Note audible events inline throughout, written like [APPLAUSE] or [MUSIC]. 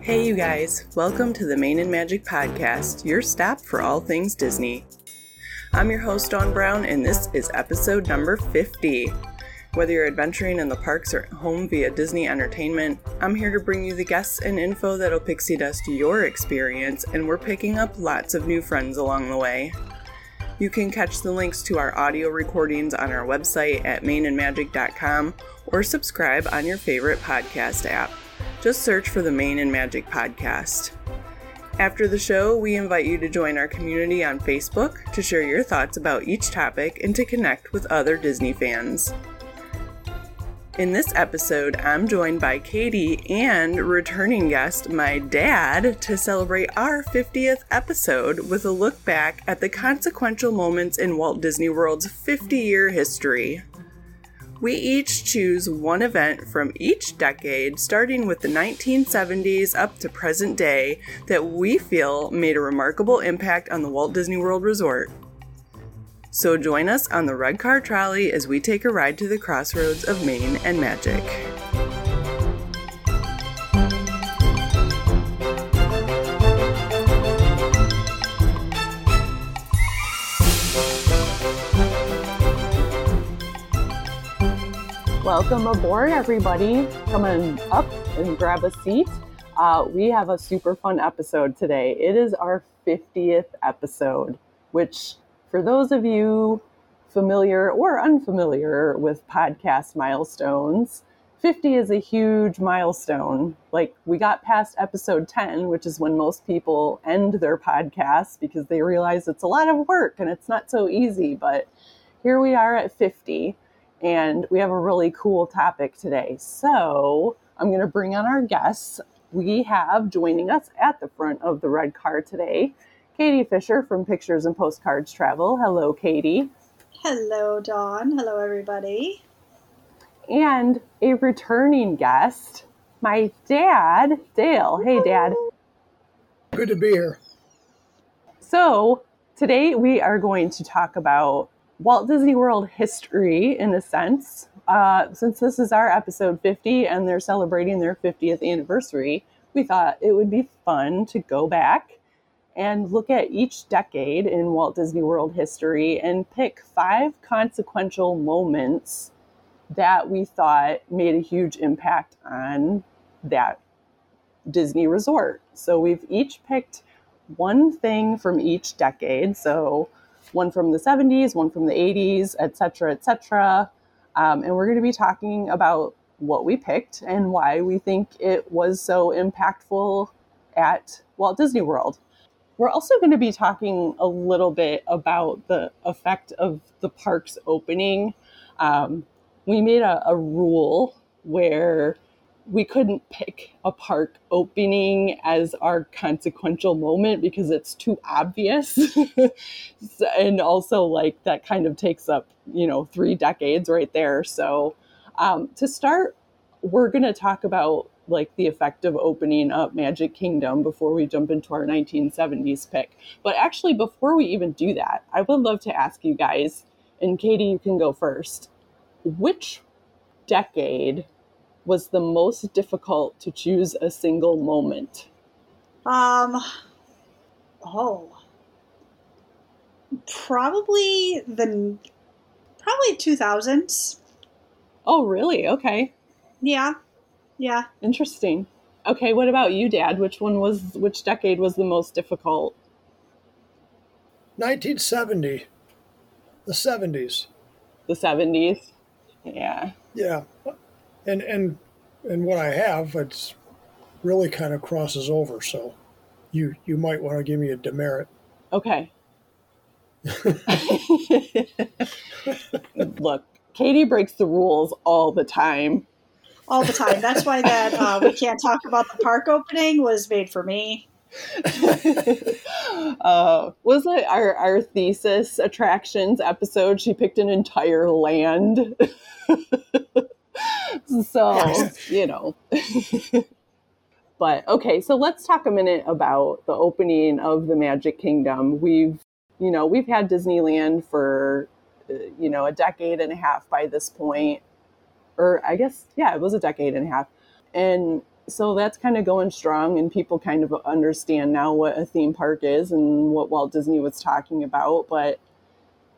Hey, you guys, welcome to the Main and Magic Podcast, your stop for all things Disney. I'm your host, Dawn Brown, and this is episode number 50. Whether you're adventuring in the parks or at home via Disney Entertainment, I'm here to bring you the guests and info that'll pixie dust your experience, and we're picking up lots of new friends along the way. You can catch the links to our audio recordings on our website at mainandmagic.com or subscribe on your favorite podcast app. Just search for the Main and Magic Podcast. After the show, we invite you to join our community on Facebook to share your thoughts about each topic and to connect with other Disney fans. In this episode, I'm joined by Katie and returning guest, my dad, to celebrate our 50th episode with a look back at the consequential moments in Walt Disney World's 50 year history. We each choose one event from each decade, starting with the 1970s up to present day, that we feel made a remarkable impact on the Walt Disney World Resort. So join us on the red car trolley as we take a ride to the crossroads of Main and Magic. Welcome aboard, everybody. Come on up and grab a seat. Uh, we have a super fun episode today. It is our 50th episode, which for those of you familiar or unfamiliar with podcast milestones, 50 is a huge milestone. Like we got past episode 10, which is when most people end their podcasts because they realize it's a lot of work and it's not so easy. But here we are at 50 and we have a really cool topic today. So I'm going to bring on our guests. We have joining us at the front of the red car today Katie Fisher from Pictures and Postcards Travel. Hello, Katie. Hello, Dawn. Hello, everybody. And a returning guest, my dad, Dale. Hey, Dad. Good to be here. So, today we are going to talk about Walt Disney World history in a sense. Uh, since this is our episode 50 and they're celebrating their 50th anniversary, we thought it would be fun to go back and look at each decade in Walt Disney World history and pick five consequential moments that we thought made a huge impact on that Disney resort. So we've each picked one thing from each decade. So one from the 70s, one from the 80s, et etc., etc. Um, and we're going to be talking about what we picked and why we think it was so impactful at Walt Disney World. We're also going to be talking a little bit about the effect of the park's opening. Um, we made a, a rule where we couldn't pick a park opening as our consequential moment because it's too obvious. [LAUGHS] and also, like, that kind of takes up, you know, three decades right there. So, um, to start, we're going to talk about like the effect of opening up Magic Kingdom before we jump into our 1970s pick. But actually, before we even do that, I would love to ask you guys, and Katie, you can go first. Which decade was the most difficult to choose a single moment? Um, oh, probably the probably 2000s. Oh, really? Okay. Yeah. Yeah. Interesting. Okay, what about you, Dad? Which one was which decade was the most difficult? 1970. The 70s. The 70s. Yeah. Yeah. And and and what I have, it's really kind of crosses over, so you you might want to give me a demerit. Okay. [LAUGHS] Look, Katie breaks the rules all the time all the time. That's why that uh, we can't talk about the park opening was made for me. [LAUGHS] uh, was it our, our thesis attractions episode? She picked an entire land. [LAUGHS] so, you know. [LAUGHS] but okay, so let's talk a minute about the opening of the Magic Kingdom. We've, you know, we've had Disneyland for, uh, you know, a decade and a half by this point or I guess, yeah, it was a decade and a half. And so that's kind of going strong, and people kind of understand now what a theme park is and what Walt Disney was talking about. But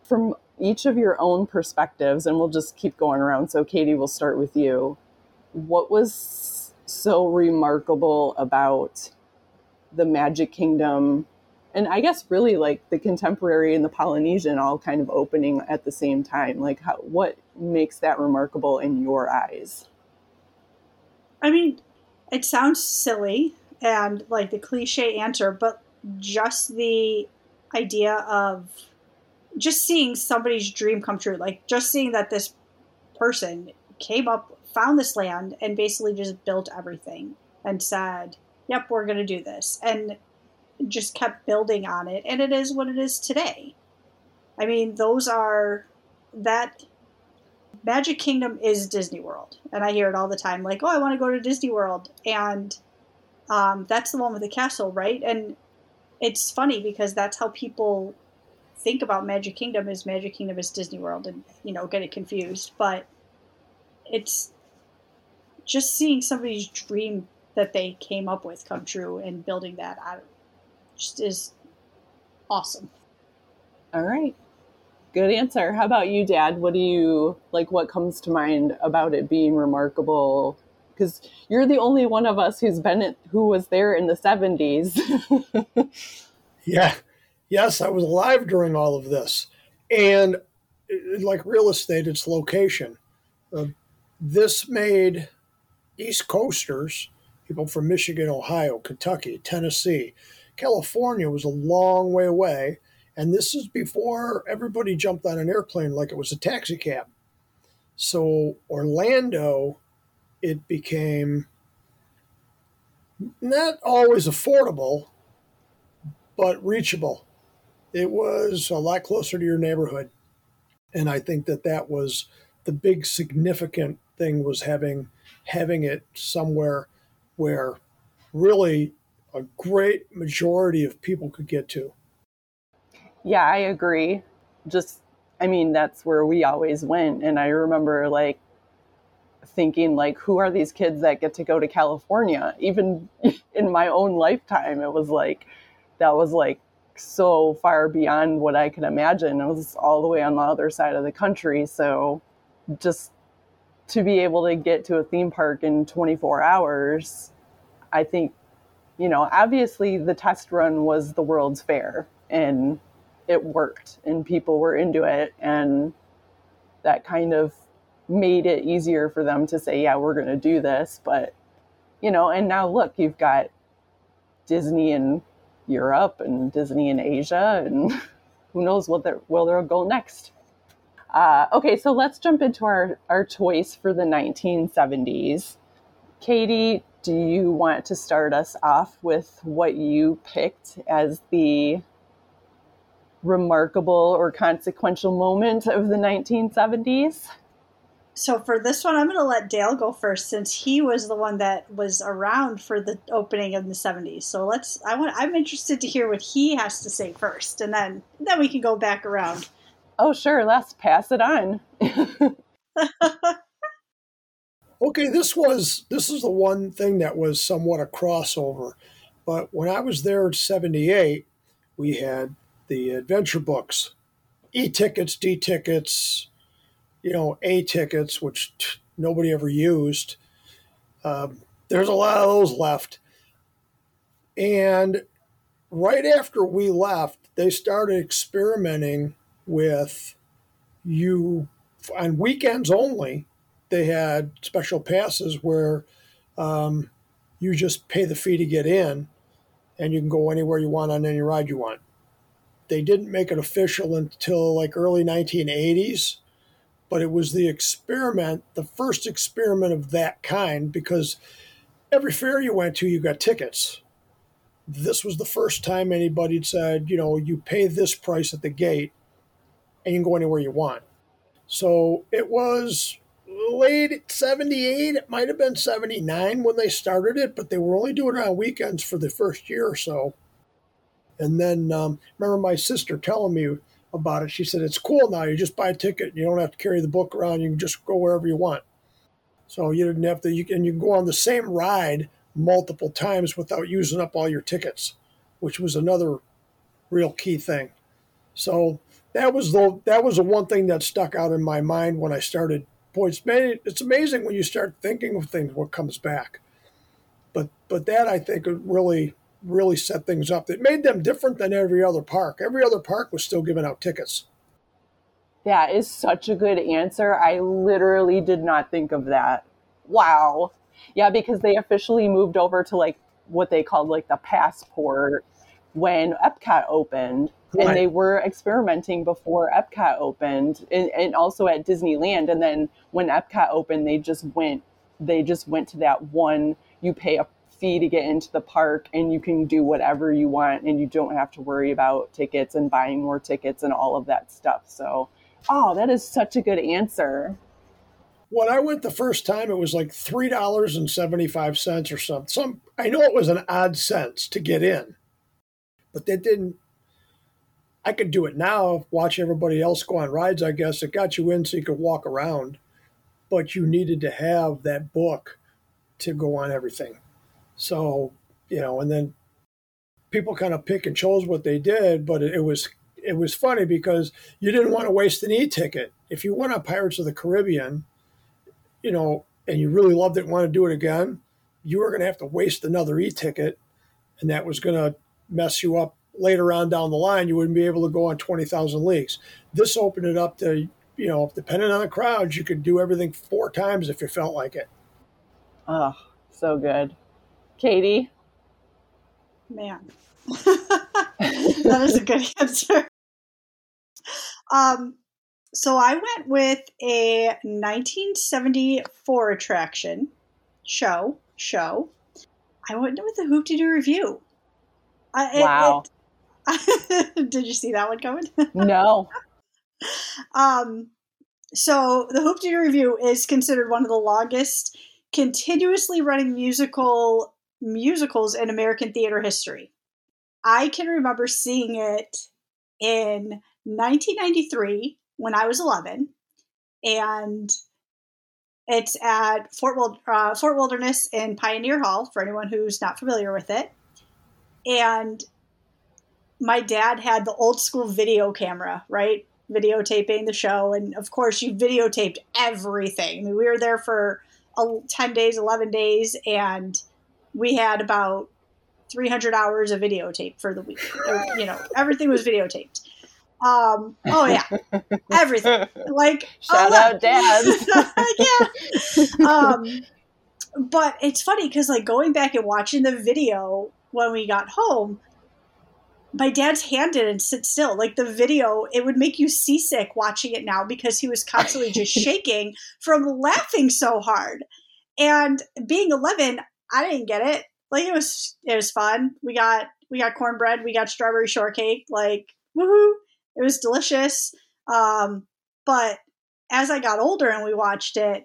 from each of your own perspectives, and we'll just keep going around. So, Katie, we'll start with you. What was so remarkable about the Magic Kingdom? And I guess really like the contemporary and the Polynesian all kind of opening at the same time. Like, how, what makes that remarkable in your eyes? I mean, it sounds silly and like the cliche answer, but just the idea of just seeing somebody's dream come true, like just seeing that this person came up, found this land, and basically just built everything and said, Yep, we're going to do this. And just kept building on it. And it is what it is today. I mean, those are that Magic Kingdom is Disney World, and I hear it all the time. Like, oh, I want to go to Disney World, and um, that's the one with the castle, right? And it's funny because that's how people think about Magic Kingdom is Magic Kingdom is Disney World, and you know, get it confused. But it's just seeing somebody's dream that they came up with come true and building that out just is awesome. All right. Good answer. How about you, Dad? What do you like? What comes to mind about it being remarkable? Because you're the only one of us who's been it, who was there in the '70s. [LAUGHS] yeah, yes, I was alive during all of this, and like real estate, it's location. Uh, this made East Coasters, people from Michigan, Ohio, Kentucky, Tennessee, California was a long way away and this is before everybody jumped on an airplane like it was a taxi cab. So Orlando, it became not always affordable, but reachable. It was a lot closer to your neighborhood. And I think that that was the big significant thing was having having it somewhere where really a great majority of people could get to. Yeah, I agree. Just, I mean, that's where we always went. And I remember like thinking, like, who are these kids that get to go to California? Even [LAUGHS] in my own lifetime, it was like, that was like so far beyond what I could imagine. It was all the way on the other side of the country. So just to be able to get to a theme park in 24 hours, I think, you know, obviously the test run was the World's Fair. And it worked and people were into it and that kind of made it easier for them to say yeah we're going to do this but you know and now look you've got disney in europe and disney in asia and [LAUGHS] who knows what they're, where they'll go next uh, okay so let's jump into our, our choice for the 1970s katie do you want to start us off with what you picked as the remarkable or consequential moment of the 1970s? So for this one, I'm going to let Dale go first since he was the one that was around for the opening of the 70s. So let's. I want. I'm interested to hear what he has to say first, and then then we can go back around. Oh sure, let's pass it on. [LAUGHS] [LAUGHS] okay, this was this is the one thing that was somewhat a crossover, but when I was there in '78, we had the adventure books, e tickets, D tickets, you know, A tickets, which t- nobody ever used. Um, there's a lot of those left. And right after we left, they started experimenting with you on weekends only. They had special passes where um, you just pay the fee to get in and you can go anywhere you want on any ride you want. They didn't make it official until like early 1980s but it was the experiment the first experiment of that kind because every fair you went to you got tickets. This was the first time anybody said you know you pay this price at the gate and you can go anywhere you want. So it was late 78 it might have been 79 when they started it but they were only doing it on weekends for the first year or so and then um, remember my sister telling me about it. She said, It's cool now. You just buy a ticket. You don't have to carry the book around. You can just go wherever you want. So you didn't have to, you can, you can go on the same ride multiple times without using up all your tickets, which was another real key thing. So that was the that was the one thing that stuck out in my mind when I started. Boy, it's, it's amazing when you start thinking of things what comes back. But but that I think really really set things up. It made them different than every other park. Every other park was still giving out tickets. That is such a good answer. I literally did not think of that. Wow. Yeah, because they officially moved over to like what they called like the passport when Epcot opened. Right. And they were experimenting before Epcot opened and, and also at Disneyland. And then when Epcot opened, they just went they just went to that one you pay a fee to get into the park and you can do whatever you want and you don't have to worry about tickets and buying more tickets and all of that stuff. So, oh, that is such a good answer. When I went the first time, it was like three dollars and seventy-five cents or something. Some I know it was an odd cents to get in, but they didn't. I could do it now. Watch everybody else go on rides. I guess it got you in so you could walk around, but you needed to have that book to go on everything. So, you know, and then people kind of pick and chose what they did, but it, was it was funny because you didn't want to waste an e-ticket. If you went on Pirates of the Caribbean, you know, and you really loved it and want to do it again, you were going to have to waste another e-ticket, and that was going to mess you up later on down the line. You wouldn't be able to go on twenty thousand leagues. This opened it up to you know, depending on the crowds, you could do everything four times if you felt like it. Oh, so good. Katie? Man, [LAUGHS] that is a good [LAUGHS] answer. Um, so I went with a 1974 attraction show. Show. I went with the Hoop-Dee-Doo Revue. I, wow. It, it, [LAUGHS] did you see that one coming? [LAUGHS] No. um, so the Hoop-Dee-Doo Revue is considered one of the longest continuously running musical musicals in American theater history. I can remember seeing it in 1993 when I was 11, and it's at Fort, Wild- uh, Fort Wilderness in Pioneer Hall for anyone who's not familiar with it. And my dad had the old school video camera, right? Videotaping the show. And of course, you videotaped everything. I mean, we were there for 10 days, 11 days, and we had about 300 hours of videotape for the week. You know, everything was videotaped. Um, oh yeah, [LAUGHS] everything. Like shout oh, out dads. [LAUGHS] yeah. Um, but it's funny because like going back and watching the video when we got home, my dad's hand didn't sit still. Like the video, it would make you seasick watching it now because he was constantly just [LAUGHS] shaking from laughing so hard. And being 11, I didn't get it. Like it was it was fun. We got we got cornbread, we got strawberry shortcake, like woohoo. It was delicious. Um, but as I got older and we watched it,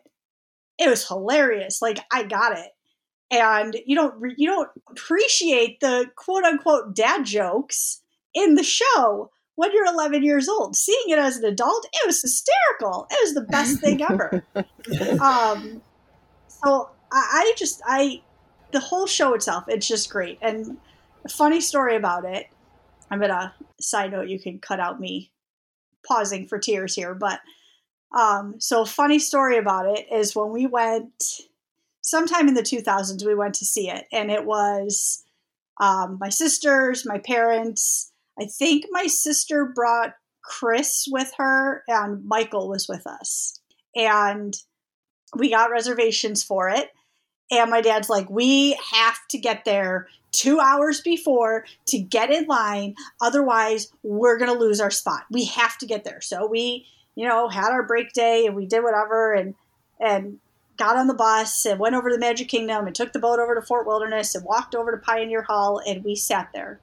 it was hilarious. Like I got it. And you don't you don't appreciate the quote unquote dad jokes in the show when you're 11 years old. Seeing it as an adult, it was hysterical. It was the best thing ever. [LAUGHS] um, so I, I just I the whole show itself, it's just great. And a funny story about it. I'm gonna side note. You can cut out me pausing for tears here, but um, so funny story about it is when we went sometime in the 2000s, we went to see it, and it was um, my sisters, my parents. I think my sister brought Chris with her, and Michael was with us, and we got reservations for it. And my dad's like, we have to get there two hours before to get in line. Otherwise, we're going to lose our spot. We have to get there. So we, you know, had our break day and we did whatever and, and got on the bus and went over to the Magic Kingdom and took the boat over to Fort Wilderness and walked over to Pioneer Hall and we sat there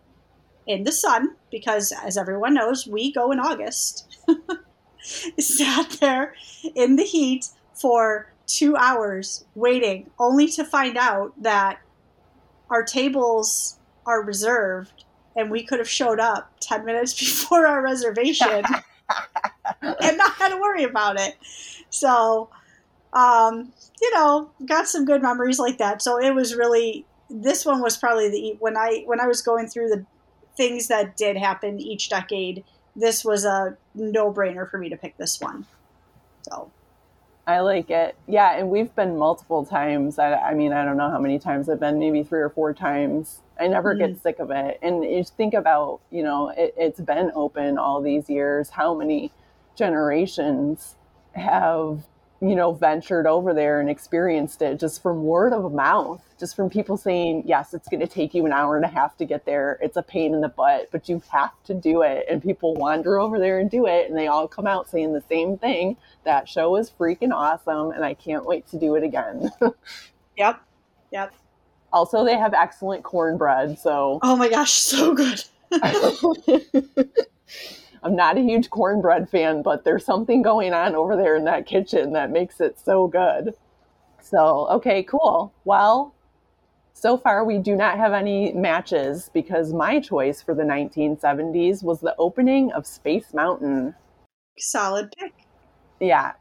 in the sun because, as everyone knows, we go in August. [LAUGHS] sat there in the heat for two hours waiting, only to find out that our tables are reserved and we could have showed up 10 minutes [LAUGHS] before our reservation [LAUGHS] and not had to worry about it. So um, you know, got some good memories like that. So it was really this one was probably the when I when I was going through the things that did happen each decade. This was a no brainer for me to pick this one. So I like it. Yeah, and we've been multiple times. I, I, mean, I don't know how many times I've been, maybe three or four times. I never mm. get sick of it. And you think about, you know, it, it's been open all these years. How many generations have you know, ventured over there and experienced it just from word of mouth, just from people saying, yes, it's going to take you an hour and a half to get there. It's a pain in the butt, but you have to do it. And people wander over there and do it. And they all come out saying the same thing. That show is freaking awesome. And I can't wait to do it again. [LAUGHS] yep. Yep. Also, they have excellent cornbread. So, oh my gosh, so good. [LAUGHS] [LAUGHS] I'm not a huge cornbread fan, but there's something going on over there in that kitchen that makes it so good. So, okay, cool. Well, so far we do not have any matches because my choice for the 1970s was the opening of Space Mountain. Solid pick. Yeah.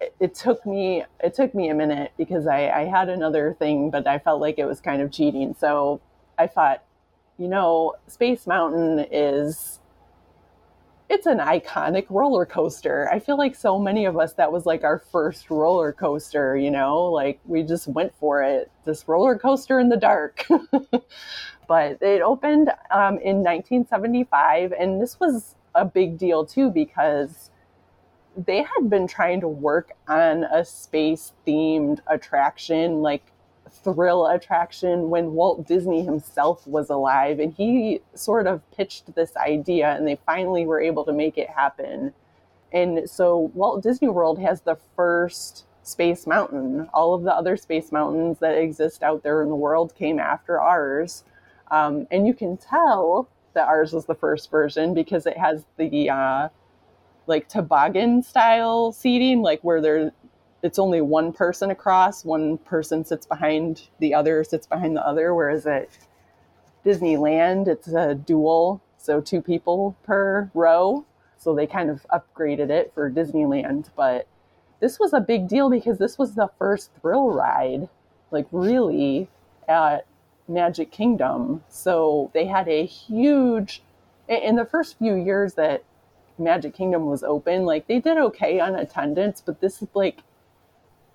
It, it took me it took me a minute because I, I had another thing, but I felt like it was kind of cheating. So I thought, you know, Space Mountain is it's an iconic roller coaster. I feel like so many of us that was like our first roller coaster, you know, like we just went for it. This roller coaster in the dark. [LAUGHS] but it opened um, in 1975, and this was a big deal too because they had been trying to work on a space themed attraction like thrill attraction when Walt Disney himself was alive. And he sort of pitched this idea, and they finally were able to make it happen. And so Walt Disney World has the first Space Mountain. All of the other Space Mountains that exist out there in the world came after ours. Um, and you can tell that ours was the first version because it has the uh, like toboggan style seating, like where there it's only one person across. One person sits behind the other, sits behind the other. Whereas at Disneyland, it's a dual, so two people per row. So they kind of upgraded it for Disneyland. But this was a big deal because this was the first thrill ride, like really, at Magic Kingdom. So they had a huge, in the first few years that Magic Kingdom was open, like they did okay on attendance, but this is like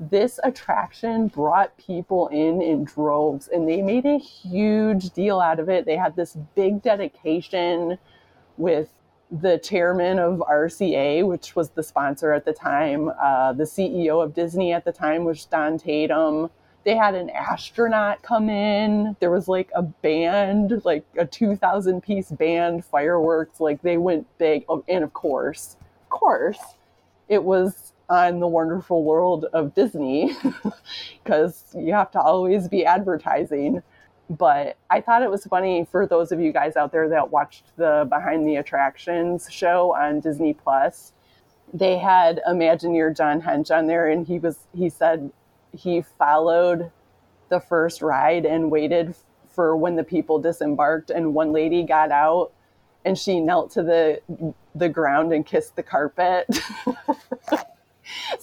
this attraction brought people in in droves and they made a huge deal out of it. They had this big dedication with the chairman of RCA, which was the sponsor at the time. Uh, the CEO of Disney at the time was Donn Tatum. They had an astronaut come in. There was like a band, like a 2,000 piece band, fireworks. Like they went big. Oh, and of course, of course, it was Uh, on the wonderful world of Disney [LAUGHS] because you have to always be advertising. But I thought it was funny for those of you guys out there that watched the Behind the Attractions show on Disney Plus. They had Imagineer John Hench on there, and he was he said he followed the first ride and waited for when the people disembarked, and one lady got out and she knelt to the the ground and kissed the carpet. [LAUGHS]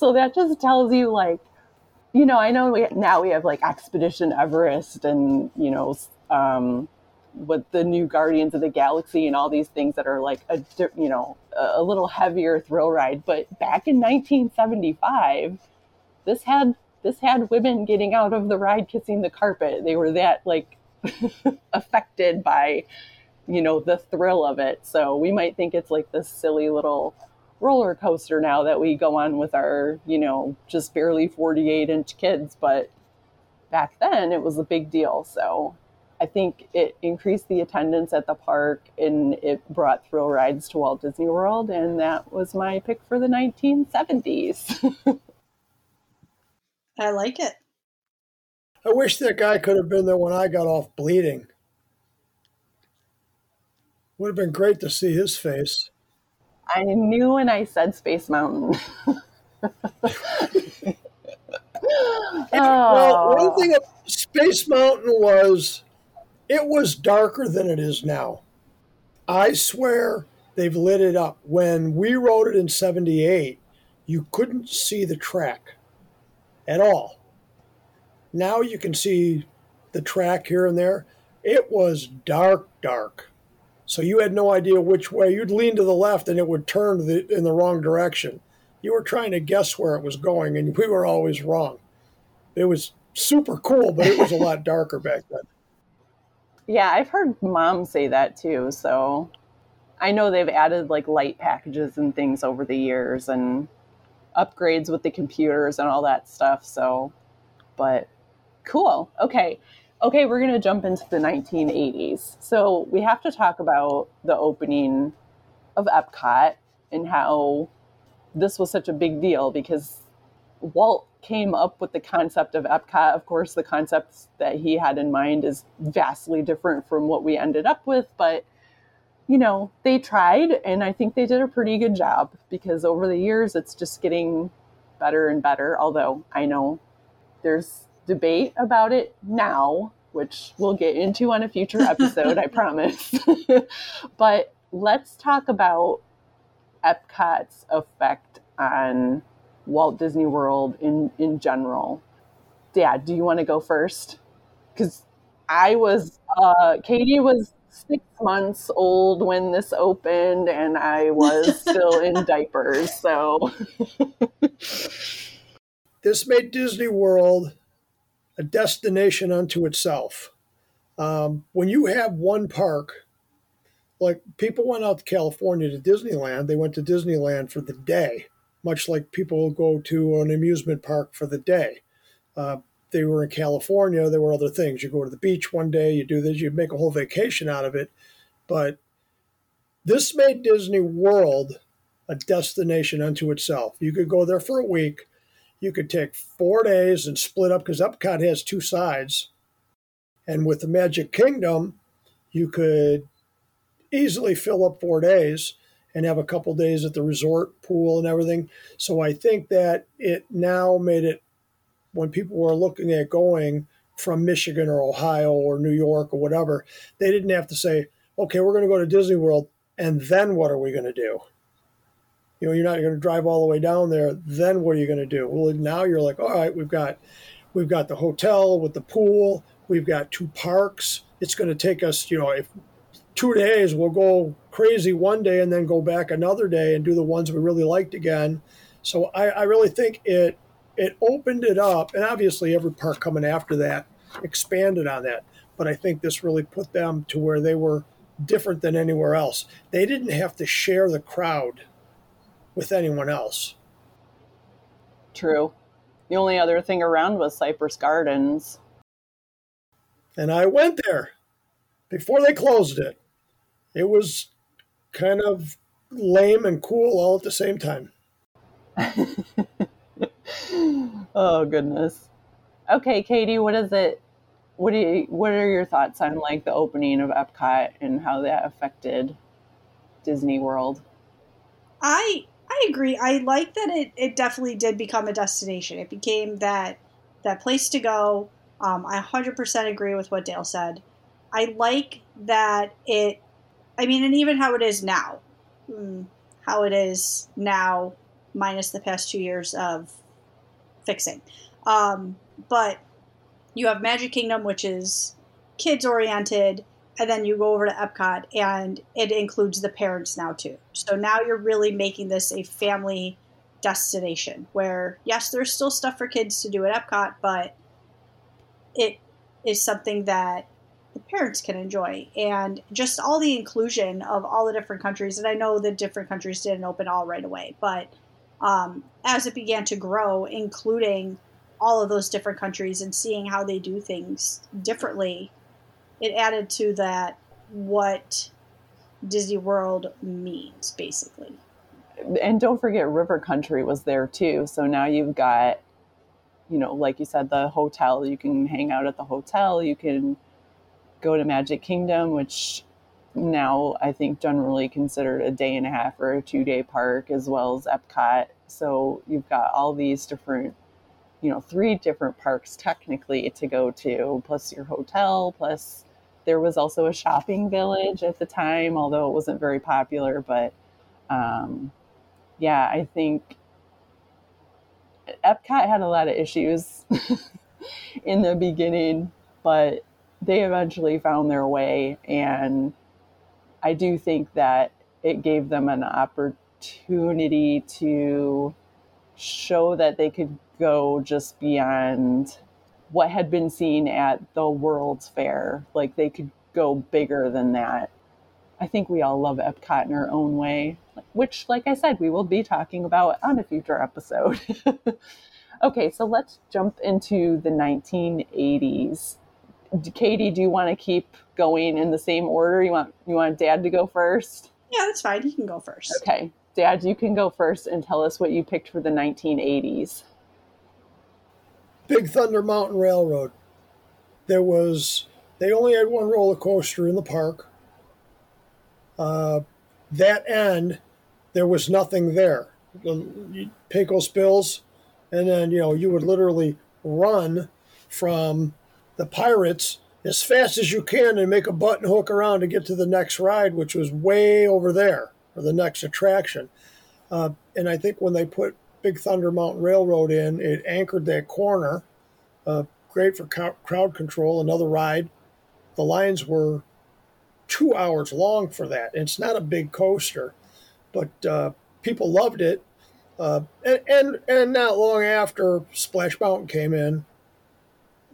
so that just tells you like you know i know we, now we have like expedition everest and you know um, with the new guardians of the galaxy and all these things that are like a you know a little heavier thrill ride. But back in 1975 this had this had women getting out of the ride kissing the carpet. They were that like [LAUGHS] affected by you know the thrill of it. So we might think it's like this silly little roller coaster now that we go on with our, you know, just barely 48 inch kids. But back then it was a big deal. So I think it increased the attendance at the park and it brought thrill rides to Walt Disney World. And that was my pick for the 1970s. [LAUGHS] I like it. I wish that guy could have been there when I got off bleeding. Would have been great to see his face. I knew when I said Space Mountain. [LAUGHS] Well, one oh. thing of Space Mountain was it was darker than it is now. I swear they've lit it up. When we rode it in 78, you couldn't see the track. at all. Now you can see the track here and there. It was dark, dark. So you had no idea which way. You'd lean to the left and it would turn the, in the wrong direction. You were trying to guess where it was going, and we were always wrong. It was super cool, but it was a lot darker back then. Yeah, I've heard mom say that too. So I know they've added like light packages and things over the years and upgrades with the computers and all that stuff. So, but cool. Okay. Okay, we're going to jump into the 1980s. So we have to talk about the opening of Epcot and how this was such a big deal because Walt came up with the concept of Epcot. Of course, the concept that he had in mind is vastly different from what we ended up with, but you know, they tried and I think they did a pretty good job because over the years it's just getting better and better. Although I know there's debate about it now, which we'll get into on a future episode, I [LAUGHS] promise. [LAUGHS] but let's talk about Epcot's effect on Walt Disney World in in general. Dad, do you want to go first? Because I was, uh, Katie was six months old when this opened, and I was [LAUGHS] still in diapers. So this made Disney World a destination unto itself. Um, when you have one park, like people went out to California to Disneyland, they went to Disneyland for the day much like people go to an amusement park for the day. Uh, they were in California, there were other things. You go to the beach one day, you do this, you make a whole vacation out of it. But this made Disney World a destination unto itself. You could go there for a week. You could take four days and split up because Epcot has two sides. And with the Magic Kingdom, you could easily fill up four days and have a couple days at the resort pool and everything. So I think that it now made it when people were looking at going from Michigan or Ohio or New York or whatever, they didn't have to say, okay, we're going to go to Disney World and then what are we going to do? You know, you're not going to drive all the way down there. Then what are you going to do? Well, now you're like, all right, we've got we've got the hotel with the pool. We've got two parks. It's going to take us, you know, if two days. We'll go crazy one day and then go back another day and do the ones we really liked again. So I, I really think it it opened it up, and obviously every park coming after that expanded on that. But I think this really put them to where they were different than anywhere else. They didn't have to share the crowd with anyone else. True. The only other thing around was Cypress Gardens. And I went there before they closed it it was kind of lame and cool all at the same time. [LAUGHS] oh goodness. Okay, Katie, what is it? What do you, what are your thoughts on like the opening of Epcot and how that affected Disney World? I I agree. I like that it, it definitely did become a destination. It became that that place to go. Um, I 100% agree with what Dale said. I like that it I mean, and even how it is now, hmm, how it is now, minus the past two years of fixing. Um, but you have Magic Kingdom, which is kids oriented, and then you go over to Epcot, and it includes the parents now too. So now you're really making this a family destination where, yes, there's still stuff for kids to do at Epcot, but it is something that the parents can enjoy and just all the inclusion of all the different countries and i know the different countries didn't open all right away but um, as it began to grow including all of those different countries and seeing how they do things differently it added to that what disney world means basically. And don't forget river country was there too. So now you've got you know like you said the hotel. You can hang out at the hotel. You can go to Magic Kingdom, which now I think generally considered a day and a half or a two day park, as well as Epcot. So you've got all these different, you know, three different parks technically to go to, plus your hotel, plus there was also a shopping village at the time, although it wasn't very popular. But um, yeah, I think Epcot had a lot of issues [LAUGHS] in the beginning, but they eventually found their way. And I do think that it gave them an opportunity to show that they could go just beyond what had been seen at the World's Fair. Like they could go bigger than that. I think we all love Epcot in our own way, which, like I said, we will be talking about on a future episode. [LAUGHS] okay, so let's jump into the 1980s. Katie, do you want to keep going in the same order? You want you want Dad to go first? Yeah, that's fine. You can go first. Okay, Dad, you can go first and tell us what you picked for the 1980s. Big Thunder Mountain Railroad. There was they only had one roller coaster in the park. Uh, that end, there was nothing there. Pecos Bills, and then you know you would literally run from the Pirates as fast as you can and make a button hook around to get to the next ride, which was way over there, or the next attraction. Uh, and I think when they put Big Thunder Mountain Railroad in, it anchored that corner. Uh, great for crowd control, another ride. The lines were two hours long for that. It's not a big coaster, but uh, people loved it. Uh, and, and and not long after Splash Mountain came in,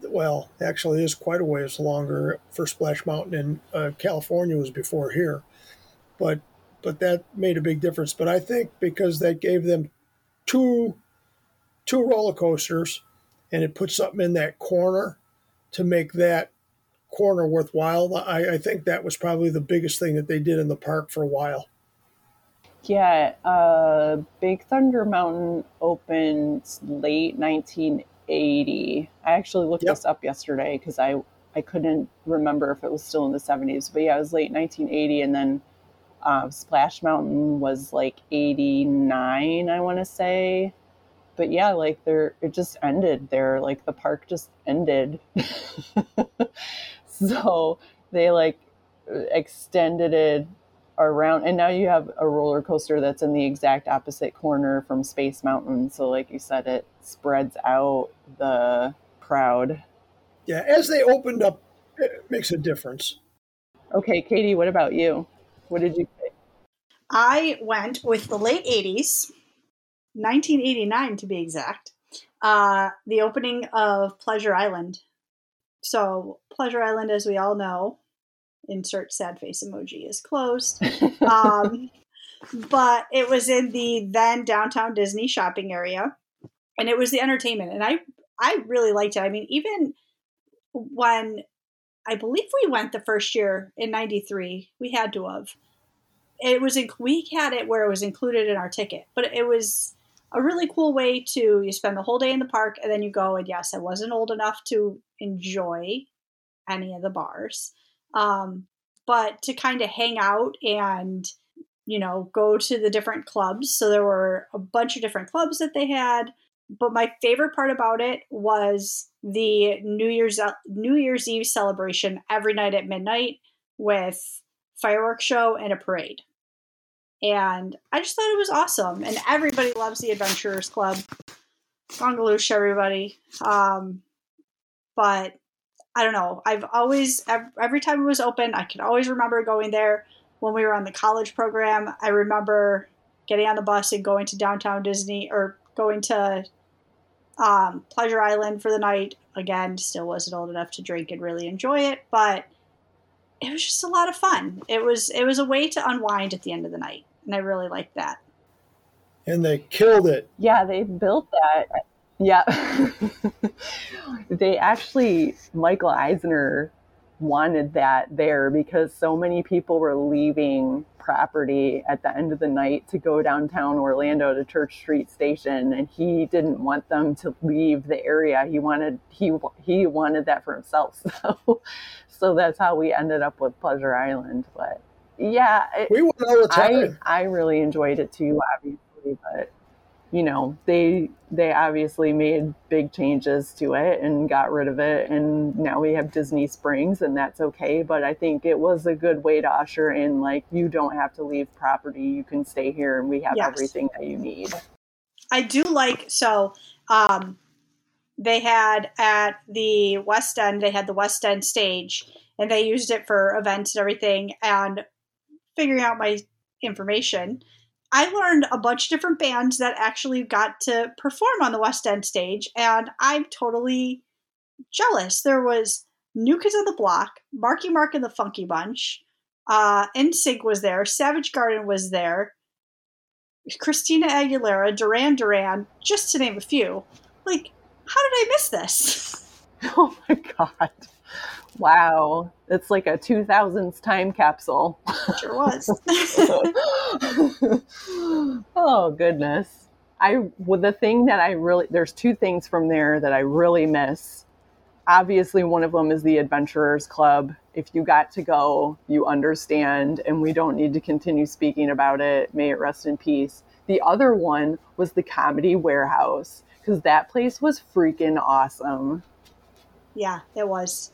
well, actually, it is quite a ways longer for Splash Mountain in uh, California was before here, but but that made a big difference. But I think because that gave them two two roller coasters, and it put something in that corner to make that corner worthwhile. I, I think that was probably the biggest thing that they did in the park for a while. Yeah, uh, Big Thunder Mountain opened late 1980. I actually looked yep. this up yesterday because I I couldn't remember if it was still in the 70s. But yeah, it was late 1980, and then uh, Splash Mountain was like 89, I want to say. But yeah, like there, it just ended there. Like the park just ended. [LAUGHS] so they like extended it around, and now you have a roller coaster that's in the exact opposite corner from Space Mountain. So, like you said, it spreads out the crowd. Yeah, as they opened up, it makes a difference. Okay, Katie, what about you? What did you pick? I went with the late 80s, 1989 to be exact, uh, the opening of Pleasure Island. So, Pleasure Island, as we all know, insert sad face emoji, is closed. [LAUGHS] um, but it was in the then downtown Disney shopping area, and it was the entertainment, and I I really liked it. I mean, even when I believe we went the first year in '93, we had to have. It was in, we had it where it was included in our ticket, but it was a really cool way to you spend the whole day in the park and then you go and yes, I wasn't old enough to enjoy any of the bars, um, but to kind of hang out and you know go to the different clubs. So there were a bunch of different clubs that they had but my favorite part about it was the New Year's New Year's Eve celebration every night at midnight with fireworks show and a parade. And I just thought it was awesome. And everybody loves the Adventurers Club. Kungaloosh, everybody. Um, but I don't know. I've always, every time it was open, I could always remember going there when we were on the college program. I remember getting on the bus and going to downtown Disney or going to um, Pleasure Island for the night. Again, still wasn't old enough to drink and really enjoy it, but it was just a lot of fun. It was it was a way to unwind at the end of the night, and I really liked that. And they killed it. Yeah, they built that. Yeah, [LAUGHS] they actually Michael Eisner wanted that there because so many people were leaving property at the end of the night to go downtown Orlando to Church Street Station and he didn't want them to leave the area. He wanted he he wanted that for himself. [LAUGHS] So so that's how we ended up with Pleasure Island. But yeah it, we went all the time. I, I really enjoyed it too obviously but you know they they obviously made big changes to it and got rid of it and now we have disney springs and that's okay but i think it was a good way to usher in like you don't have to leave property you can stay here and we have yes. everything that you need i do like so Um, they had at the West End, they had the West End stage, and they used it for events and everything. And figuring out my information, I learned a bunch of different bands that actually got to perform on the West End stage, and I'm totally jealous. There was New Kids on the Block, Marky Mark and the Funky Bunch, uh, NSYNC was there, Savage Garden was there, Christina Aguilera, Duran Duran, just to name a few. Like, how did I miss this? [LAUGHS] Oh my god. Wow. It's like a 2000s time capsule. Sure was. [LAUGHS] oh goodness. I well, the thing that I really there's two things from there that I really miss. Obviously one of them is the Adventurers Club. If you got to go, you understand and we don't need to continue speaking about it. May it rest in peace. The other one was the Comedy Warehouse because that place was freaking awesome. Yeah, it was.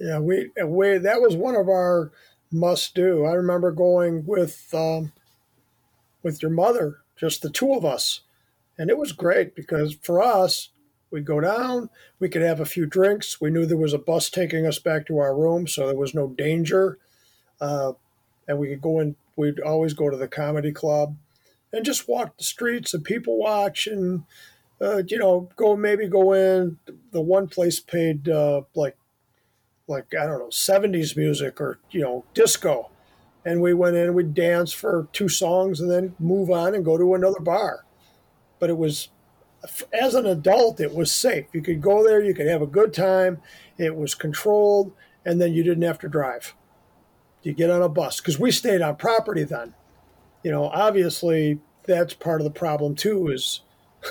Yeah, we we that was one of our must do. I remember going with um, with your mother, just the two of us, and it was great because for us, we'd go down, we could have a few drinks. We knew there was a bus taking us back to our room, so there was no danger, uh, and we could go in. We'd always go to the comedy club and just walk the streets and people watch and uh, you know, go maybe go in. The one place paid uh, like like I don't know seventies music or you know disco, and we went in and we danced for two songs and then move on and go to another bar. But it was as an adult, it was safe. You could go there, you could have a good time. It was controlled, and then you didn't have to drive. You get on a bus because we stayed on property then. You know, obviously that's part of the problem too. Is [LAUGHS]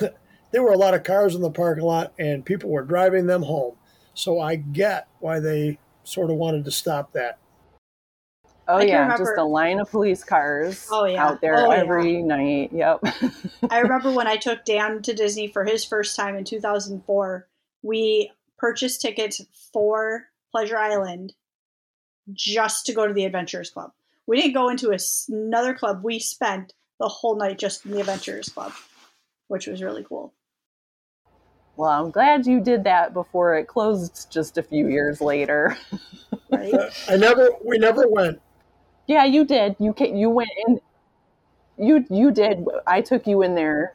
there were a lot of cars in the parking lot and people were driving them home. So I get why they sort of wanted to stop that. Oh I yeah, just a line of police cars oh, yeah. out there oh, every yeah. night. Yep. I [LAUGHS] remember when I took Dan to Disney for his first time in 2004, we purchased tickets for Pleasure Island just to go to the Adventurers Club. We didn't go into a, another club. We spent the whole night just in the Adventurers Club, which was really cool. Well, I'm glad you did that before it closed just a few years later. [LAUGHS] right? I never, we never went. Yeah, you did. You you went in. You you did. I took you in there.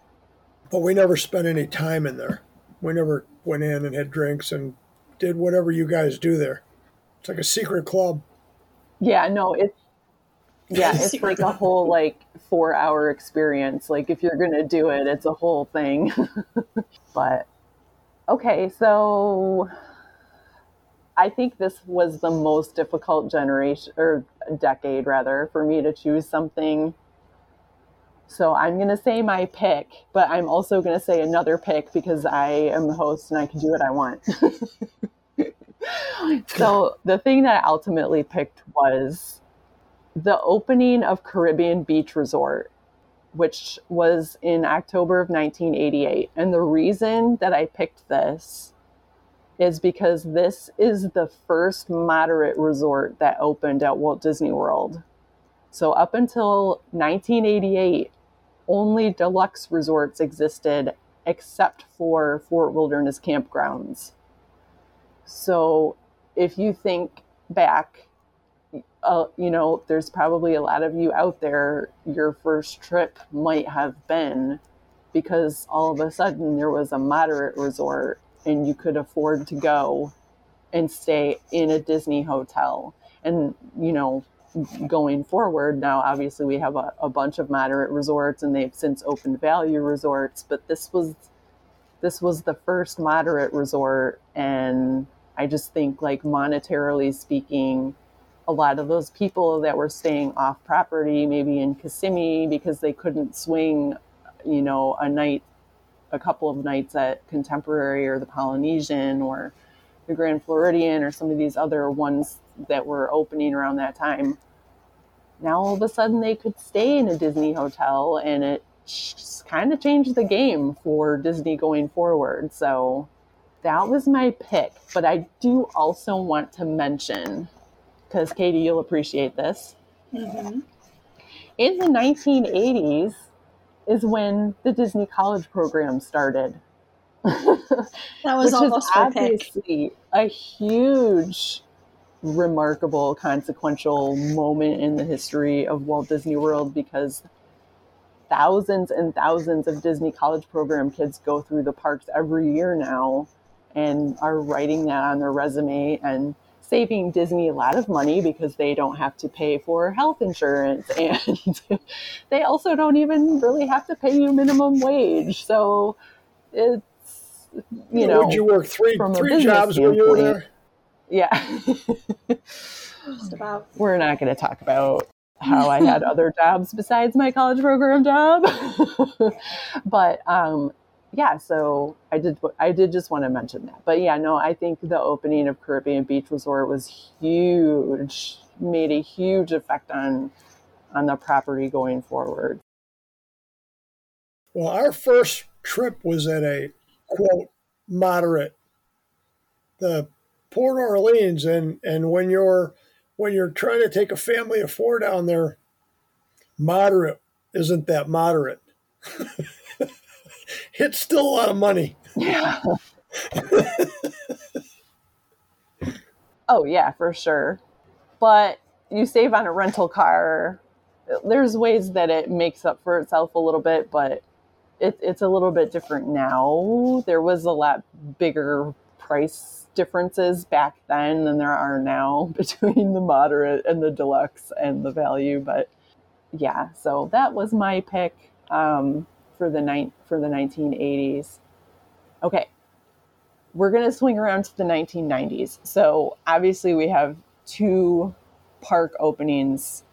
But we never spent any time in there. We never went in and had drinks and did whatever you guys do there. It's like a secret club. Yeah, no, it's yeah, it's [LAUGHS] like a whole like four hour experience. Like if you're gonna do it, it's a whole thing. [LAUGHS] but Okay, so I think this was the most difficult generation or decade rather for me to choose something. So I'm going to say my pick, but I'm also going to say another pick because I am the host and I can do what I want. [LAUGHS] so the thing that I ultimately picked was the opening of Caribbean Beach Resort which was in October of 1988. And the reason that I picked this is because this is the first moderate resort that opened at Walt Disney World. So, up until 1988, only deluxe resorts existed except for Fort Wilderness campgrounds. So, if you think back uh, you know, there's probably a lot of you out there, your first trip might have been because all of a sudden there was a moderate resort and you could afford to go and stay in a Disney hotel. And, you know, going forward, now obviously we have a, a bunch of moderate resorts and they've since opened value resorts, but this was this was the first moderate resort and I just think like monetarily speaking, a lot of those people that were staying off property, maybe in Kissimmee, because they couldn't swing, you know, a night, a couple of nights at Contemporary or the Polynesian or the Grand Floridian or some of these other ones that were opening around that time. Now all of a sudden they could stay in a Disney hotel and it kind of changed the game for Disney going forward. So that was my pick. But I do also want to mention because Katie, you'll appreciate this. Mm-hmm. In the 1980s is when the Disney College program started. that was almost is my pick. obviously a huge, remarkable, consequential moment in the history of Walt Disney World because thousands and thousands of Disney College Program kids go through the parks every year now and are writing that on their resume and saving Disney a lot of money because they don't have to pay for health insurance [LAUGHS] and they also don't even really have to pay you minimum wage. So it's you know would you work three from three jobs when you were there? yeah. Just about. [LAUGHS] We're not going to talk about how I had [LAUGHS] other jobs besides my college program job. but um, yeah, so I did. I did just want to mention that. But yeah, no, I think the opening of Caribbean Beach Resort was huge. Made a huge effect on on the property going forward. Well, our first trip was at a quote moderate, the Port Orleans, and and when you're when you're trying to take a family of four down there, moderate isn't that moderate. [LAUGHS] it's still a lot of money. Yeah. [LAUGHS] oh yeah, for sure. But you save on a rental car. There's ways that it makes up for itself a little bit, but it, it's a little bit different now. There was a lot bigger price differences back then than there are now [LAUGHS] between the moderate and the deluxe and the value. But yeah, so that was my pick um, for the night for the 1980s. Okay, we're going to swing around to the 1990s. So obviously, we have two park openings.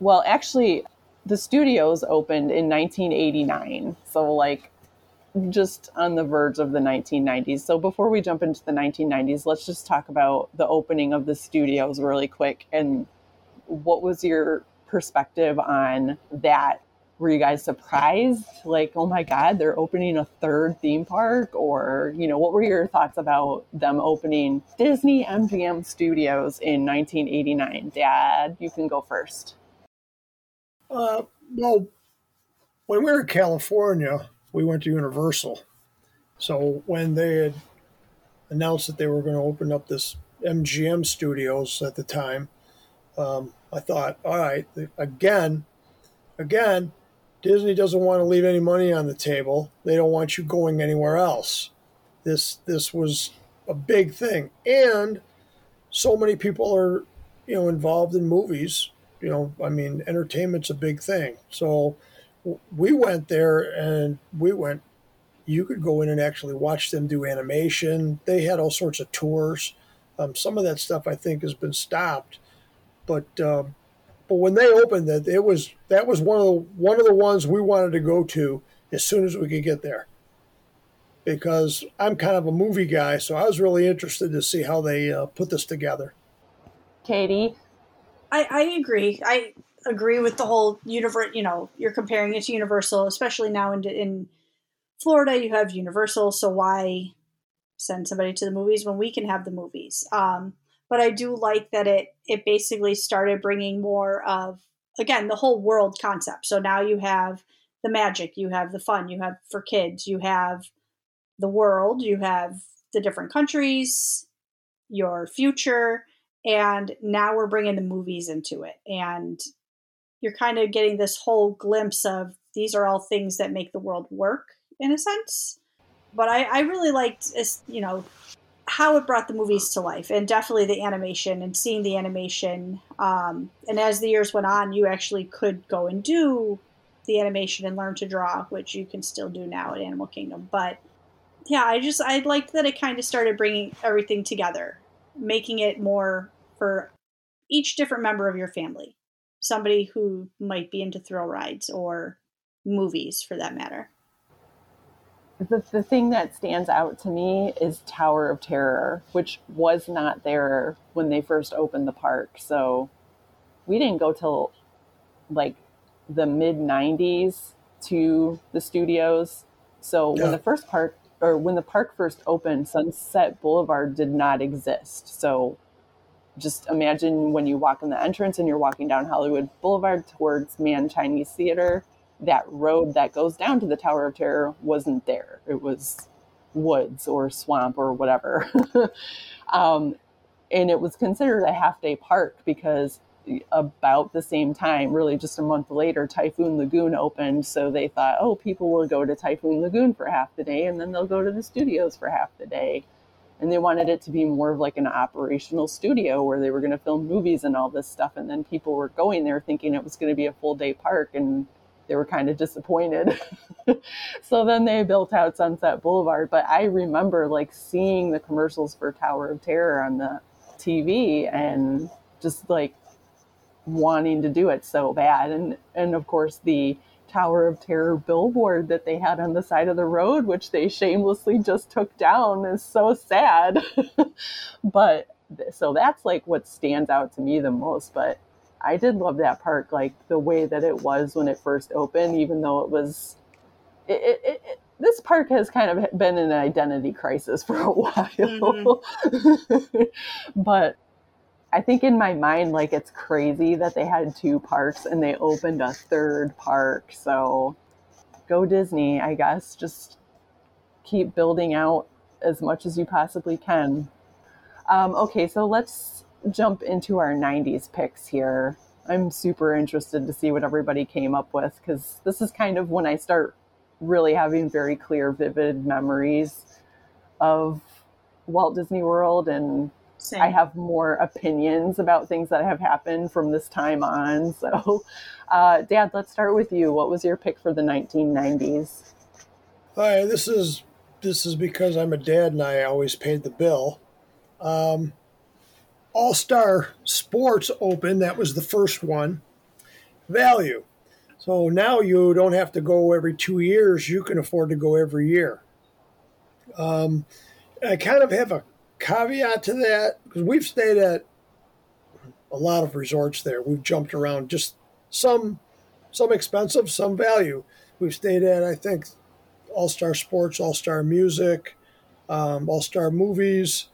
Well, actually, the studios opened in 1989. So, like, just on the verge of the 1990s. So, before we jump into the 1990s, let's just talk about the opening of the studios really quick. And what was your perspective on that? Were you guys surprised? Like, oh my God, they're opening a third theme park? Or, you know, what were your thoughts about them opening Disney MGM Studios in 1989? Dad, you can go first. Uh, well, when we were in California, we went to Universal. So when they had announced that they were going to open up this MGM Studios at the time, um, I thought, all right, again, again, Disney doesn't want to leave any money on the table. They don't want you going anywhere else. This this was a big thing, and so many people are, you know, involved in movies. You know, I mean, entertainment's a big thing. So we went there, and we went. You could go in and actually watch them do animation. They had all sorts of tours. Um, some of that stuff I think has been stopped, but. Um, but when they opened it, it was that was one of the one of the ones we wanted to go to as soon as we could get there. Because I'm kind of a movie guy, so I was really interested to see how they uh, put this together. Katie? I, I agree. I agree with the whole universe. You know, you're comparing it to Universal, especially now in in Florida. You have Universal, so why send somebody to the movies when we can have the movies? Um, but I do like that it it basically started bringing more of again the whole world concept. So now you have the magic, you have the fun, you have for kids, you have the world, you have the different countries, your future, and now we're bringing the movies into it, and you're kind of getting this whole glimpse of these are all things that make the world work in a sense. But I, I really liked, you know, how it brought the movies to life and definitely the animation and seeing the animation um, and as the years went on you actually could go and do the animation and learn to draw which you can still do now at animal kingdom. But yeah i just i liked that it kind of started bringing everything together making it more for each different member of your family. Somebody who might be into thrill rides or movies for that matter the, the thing that stands out to me is Tower of Terror, which was not there when they first opened the park. So we didn't go till like the mid 90s to the studios. So Yeah. when the first park or when the park first opened, Sunset Boulevard did not exist. So just imagine when you walk in the entrance and you're walking down Hollywood Boulevard towards Mann Chinese Theater, that road that goes down to the Tower of Terror wasn't there. It was woods or swamp or whatever. [LAUGHS] um, and it was considered a half day park because about the same time, really just a month later, Typhoon Lagoon opened. So they thought, oh, people will go to Typhoon Lagoon for half the day and then they'll go to the studios for half the day. And they wanted it to be more of like an operational studio where they were going to film movies and all this stuff. And then people were going there thinking it was going to be a full day park and they were kind of disappointed. [LAUGHS] so then they built out Sunset Boulevard. But I remember like seeing the commercials for Tower of Terror on the TV and just like wanting to do it so bad. And and of course the Tower of Terror billboard that they had on the side of the road, which they shamelessly just took down, is so sad. [LAUGHS] but so that's like what stands out to me the most. But I did love that park, like the way that it was when it first opened, even though it was. It, it, it, this park has kind of been in an identity crisis [LAUGHS] for a while. Mm-hmm. [LAUGHS] but I think in my mind, like it's crazy that they had two parks and they opened a third park. So go Disney, I guess. Just keep building out as much as you possibly can. Um, okay, so let's jump into our 90s picks here. I'm super interested to see what everybody came up with because this is kind of when I start really having very clear, vivid memories of Walt Disney World and same. I have more opinions about things that have happened from this time on. [LAUGHS] So, uh, Dad, let's start with you. What was your pick for the 1990s? Hi, this is this is because I'm a dad and I always paid the bill. Um, All Star Sports Open, that was the first one. Value. So now you don't have to go every two years, you can afford to go every year. Um, I kind of have a caveat to that because we've stayed at a lot of resorts there. We've jumped around, just some some expensive, some value. We've stayed at I think All Star Sports, All Star Music, um, All Star Movies,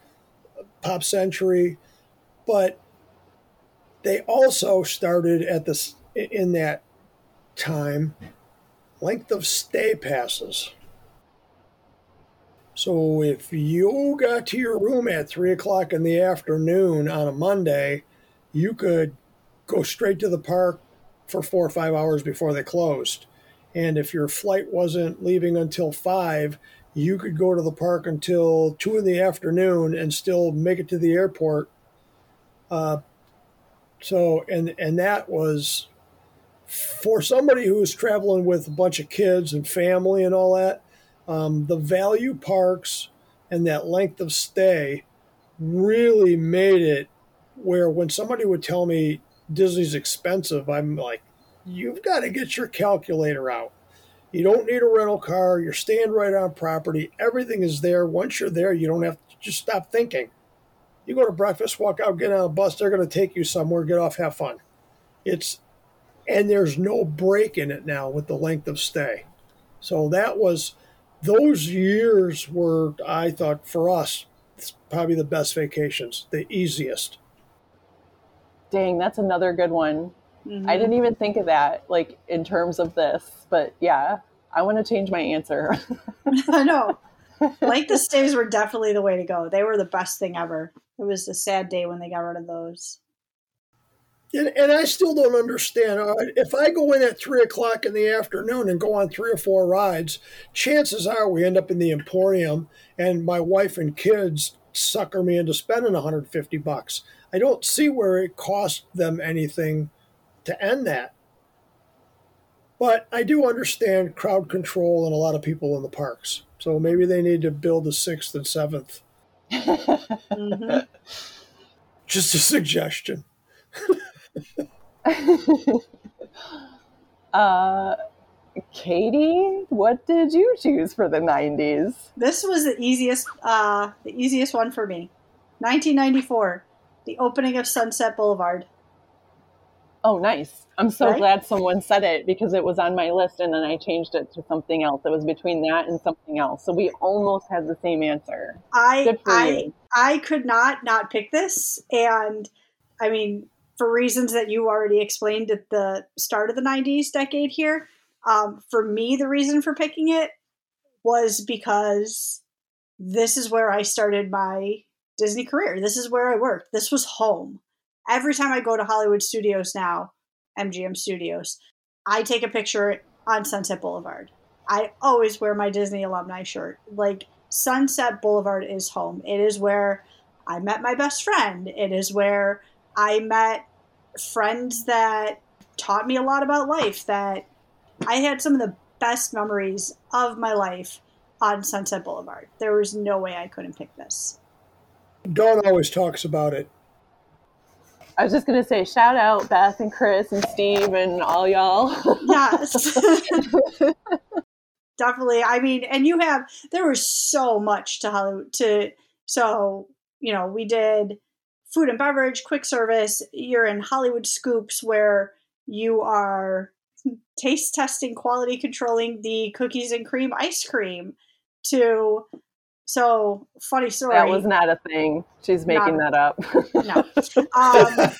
Pop Century, but they also started at this in that time length of stay passes. So if you got to your room at three o'clock in the afternoon on a Monday, you could go straight to the park for four or five hours before they closed. And if your flight wasn't leaving until five, you could go to the park until two in the afternoon and still make it to the airport. Uh, so, and and that was for somebody who was traveling with a bunch of kids and family and all that um, the value parks and that length of stay really made it where when somebody would tell me Disney's expensive, I'm like, you've got to get your calculator out. You don't need a rental car. You're staying right on property. Everything is there. Once you're there, you don't have to just stop thinking. You go to breakfast, walk out, get on a bus. They're going to take you somewhere. Get off, have fun. It's and there's no break in it now with the length of stay. So that was those years were, I thought, for us, probably the best vacations, the easiest. Dang, that's another good one. Mm-hmm. I didn't even think of that, like in terms of this, but yeah, I want to change my answer. [LAUGHS] I know. [LAUGHS] Like the stays were definitely the way to go. They were the best thing ever. It was a sad day when they got rid of those. And, and I still don't understand. Uh, if I go in at three o'clock in the afternoon and go on three or four rides, chances are we end up in the Emporium, and my wife and kids sucker me into spending 150 bucks. I don't see where it cost them anything to end that. But I do understand crowd control and a lot of people in the parks. So maybe they need to build a sixth and 7th mm-hmm. [LAUGHS] Just a suggestion. [LAUGHS] uh, Katie, what did you choose for the 90s? This was the easiest uh, the easiest one for me. 1994, the opening of Sunset Boulevard. Oh, nice. I'm so right? glad someone said it because it was on my list and then I changed it to something else. It was between that and something else. So we almost had the same answer. I I you. I could not not pick this and I mean for reasons that you already explained at the start of the 90s decade here. Um, for me, the reason for picking it was because this is where I started my Disney career. This is where I worked. This was home. Every time I go to Hollywood Studios now, MGM Studios, I take a picture on Sunset Boulevard. I always wear my Disney alumni shirt. Like Sunset Boulevard is home. It is where I met my best friend. It is where I met friends that taught me a lot about life that I had some of the best memories of my life on Sunset Boulevard. There was no way I couldn't pick this. Dawn always talks about it. I was just gonna say, shout out Beth and Chris and Steve and all y'all. yes, [LAUGHS] definitely. I mean, and you have there was so much to Hollywood to so you know we did food and beverage, quick service. You're in Hollywood Scoops where you are taste testing, quality controlling the cookies and cream ice cream to so funny story. That was not a thing. She's making not, that up. no. [LAUGHS] Um,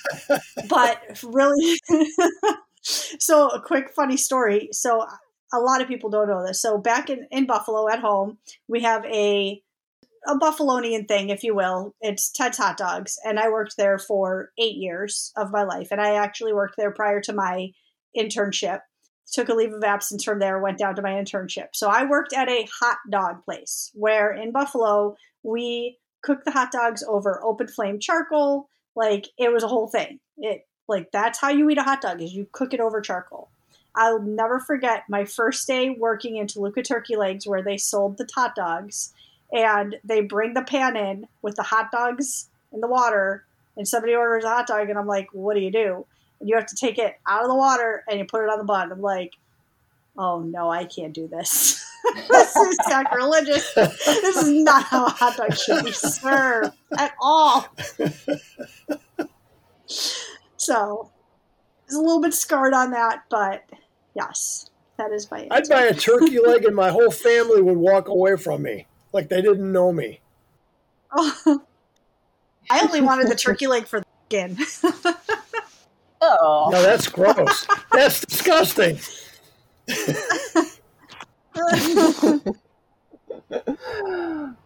but really, [LAUGHS] so a quick funny story. So a lot of people don't know this. So back in, in Buffalo at home, we have a a Buffalonian thing, if you will. It's Ted's Hot Dogs, and I worked there for eight years of my life, and I actually worked there prior to my internship took a leave of absence from there, went down to my internship. So I worked at a hot dog place where in Buffalo, we cooked the hot dogs over open flame charcoal. Like it was a whole thing. It like that's how you eat a hot dog is you cook it over charcoal. I'll never forget my first day working in Toluca Turkey Legs where they sold the hot dogs and they bring the pan in with the hot dogs in the water and somebody orders a hot dog and I'm like, what do you do? And you have to take it out of the water and you put it on the bun. I'm like, oh no, I can't do this. [LAUGHS] this is sacrilegious. this is not how a hot dog should be served at all. so, it's a little bit scarred on that, but yes, that is my. Answer. I'd buy a turkey leg, and my whole [LAUGHS] family would walk away from me like they didn't know me. Oh, [LAUGHS] I only wanted the turkey leg for the skin. Oh. No, that's gross. that's disgusting. [LAUGHS]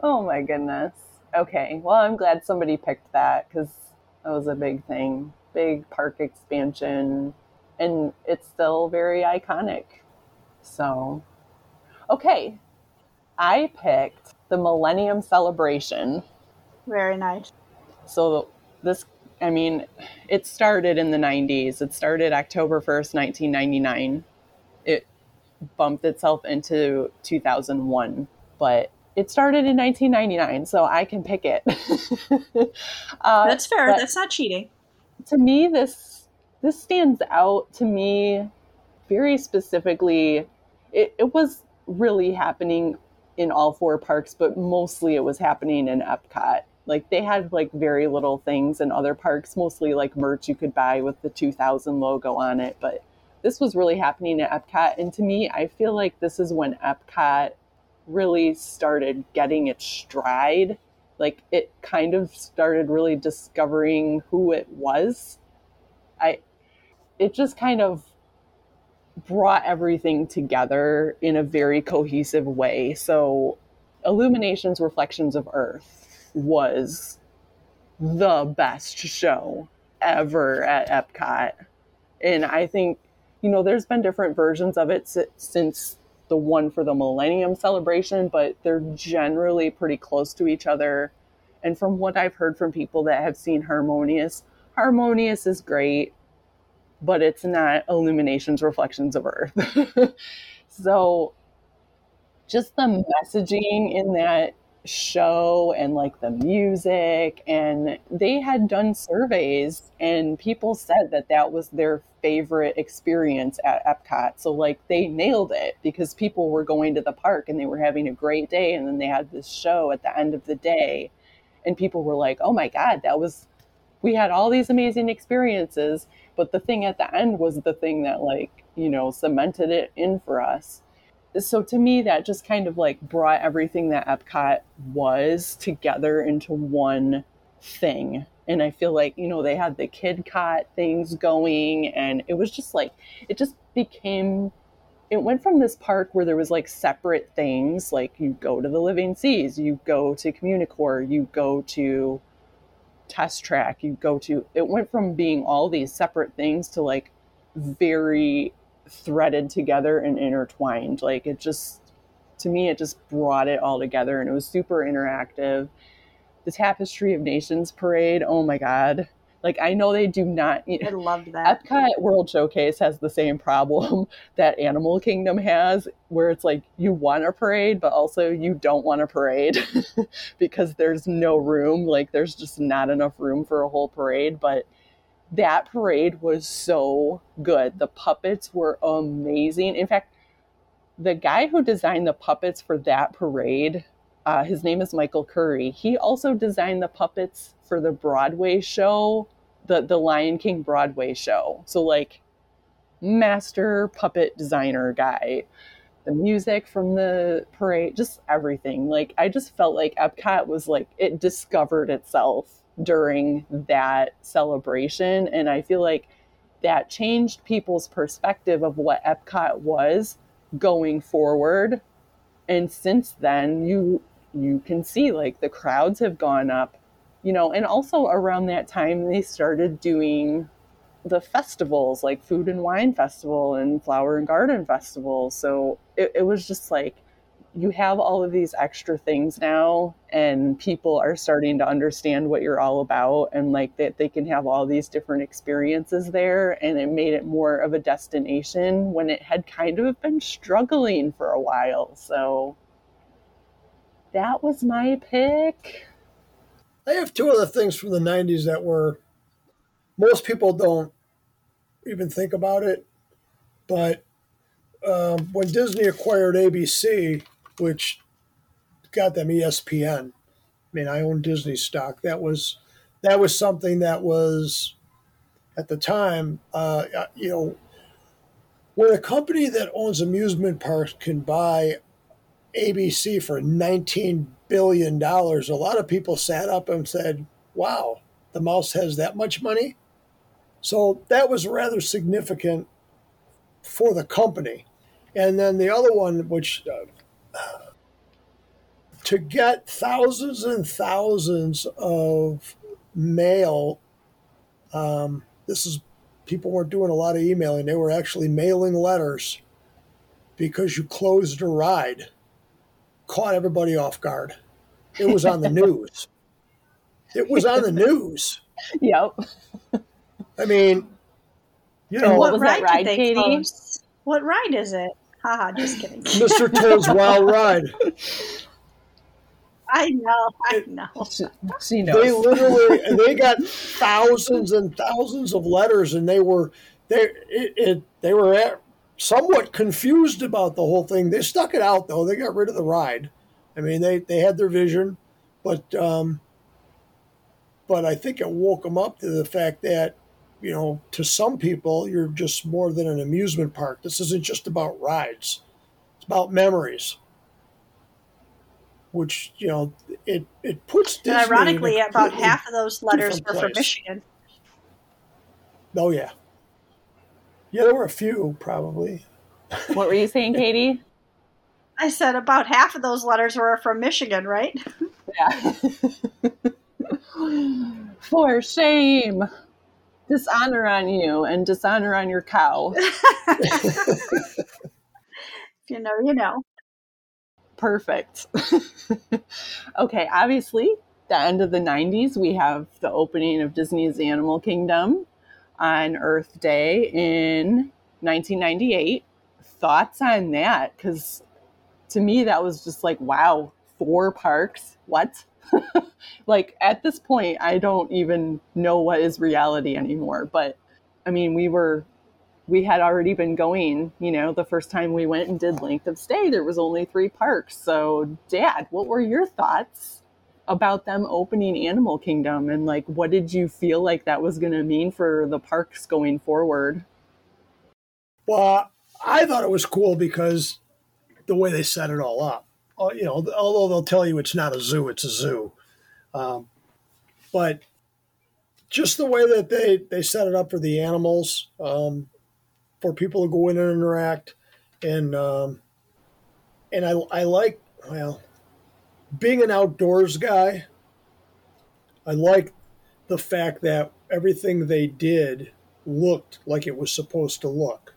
oh my goodness. Okay. Well, I'm glad somebody picked that because that was a big thing. Big park expansion. And it's still very iconic. So, okay. I picked the Millennium Celebration. Very nice. So, this I mean, it started in the 90s. It started October 1st, 1999. It bumped itself into 2001, but it started in 1999, so I can pick it. [LAUGHS] uh, That's fair. That's not cheating. To me, this this stands out to me very specifically. It, it was really happening in all four parks, but mostly it was happening in Epcot. Like they had like very little things in other parks, mostly like merch you could buy with the 2000 logo on it. But this was really happening at Epcot. And to me, I feel like this is when Epcot really started getting its stride. Like it kind of started really discovering who it was. I, it just kind of brought everything together in a very cohesive way. So, Illuminations Reflections of Earth was the best show ever at Epcot. And I think, you know, there's been different versions of it since the one for the Millennium Celebration, but they're generally pretty close to each other. And from what I've heard from people that have seen Harmonious, Harmonious is great, but it's not Illuminations Reflections of Earth. [LAUGHS] so just the messaging in that show and like the music and they had done surveys and people said that that was their favorite experience at Epcot. So like they nailed it because people were going to the park and they were having a great day and then they had this show at the end of the day and people were like oh my god that was we had all these amazing experiences. But the thing at the end was the thing that like you know cemented it in for us so to me that just kind of like brought everything that epcot was together into one thing and i feel like you know they had the kid KidCot things going and it was just like it just became it went from this park where there was like separate things, like you go to the Living Seas, you go to Communicore, you go to Test Track, you go to. It went from being all these separate things to like very threaded together and intertwined. Like it just, to me, it just brought it all together, and it was super interactive. The Tapestry of Nations parade, oh my god, like I know they do not. I [LAUGHS] loved that. Epcot World Showcase has the same problem [LAUGHS] that Animal Kingdom has, where it's like you want a parade, but also you don't want a parade [LAUGHS] because there's no room. Like there's just not enough room for a whole parade. But that parade was so good. The puppets were amazing. In fact, the guy who designed the puppets for that parade, uh, his name is Michael Curry. He also designed the puppets for the Broadway show the the Lion King Broadway show. So like master puppet designer guy. The music from the parade, just everything. Like I just felt like Epcot was like it discovered itself during that celebration and I feel like that changed people's perspective of what Epcot was going forward. And since then, you you can see like the crowds have gone up you know, and also around that time they started doing the festivals like Food and Wine Festival and Flower and Garden Festival. So it, it was just like you have all of these extra things now and people are starting to understand what you're all about and like that they can have all these different experiences there and it made it more of a destination when it had kind of been struggling for a while so that was my pick I have two other things from the 90s that were, most people don't even think about it. But um, when Disney acquired ABC, which got them ESPN, I mean, I own Disney stock. That was that was something that was at the time, uh, you know, when a company that owns amusement parks can buy ABC for 19 billion dollars, a lot of people sat up and said, "Wow, the mouse has that much money." So that was rather significant for the company. And then the other one, which uh, to get thousands and thousands of mail, um, this is people weren't doing a lot of emailing; they were actually mailing letters because you closed a ride caught everybody off guard. It was on the [LAUGHS] news. It was on the news. Yep. I mean, you know, and what, what ride, ride Katie? Close? What ride is it? Haha, just kidding. Mr. Toad's Wild Ride. [LAUGHS] I know, I know. [LAUGHS] She knows. They literally, they got thousands and thousands of letters, and they were, they, it, it they were at, somewhat confused about the whole thing. They stuck it out though. They got rid of the ride. I mean, they, they had their vision, but um, but I think it woke them up to the fact that you know, to some people, you're just more than an amusement park. This isn't just about rides; it's about memories. Which you know, it it puts. Disney and ironically, about half of those letters were from Michigan. Oh yeah, yeah, there were a few probably. What were you saying, [LAUGHS] Katie? I said about half of those letters were from Michigan, right? Yeah. [LAUGHS] For shame. Dishonor on you and dishonor on your cow. [LAUGHS] if you know, you know. Perfect. [LAUGHS] okay, obviously, the end of the 90s, we have the opening of Disney's Animal Kingdom on Earth Day in 1998. Thoughts on that? Because to me, that was just like, wow, four parks? What? [LAUGHS] like at this point, I don't even know what is reality anymore. But I mean, we were, we had already been going, you know, the first time we went and did length of stay, there was only three parks. So, Dad, what were your thoughts? about them opening Animal Kingdom and like what did you feel like that was going to mean for the parks going forward? Well, I thought it was cool because the way they set it all up. Uh, you know, although they'll tell you it's not a zoo, it's a zoo. Um, but just the way that they, they set it up for the animals, um, for people to go in and interact, and um, and I I like well being an outdoors guy. I like the fact that everything they did looked like it was supposed to look.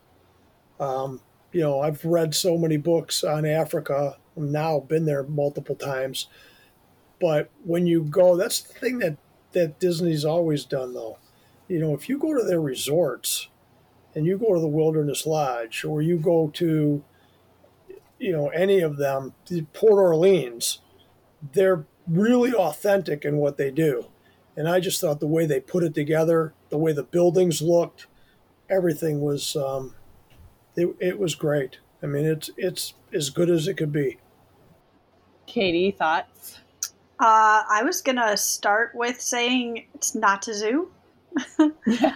Um, you know, I've read so many books on Africa. I've now been there multiple times, but when you go, that's the thing that that Disney's always done, though. You know, if you go to their resorts and you go to the Wilderness Lodge or you go to, you know, any of them, the Port Orleans, they're really authentic in what they do. And I just thought the way they put it together, the way the buildings looked, everything was, um, it, it was great. I mean, it's it's as good as it could be. Katie, thoughts? Uh, I was gonna start with saying it's not a zoo. [LAUGHS]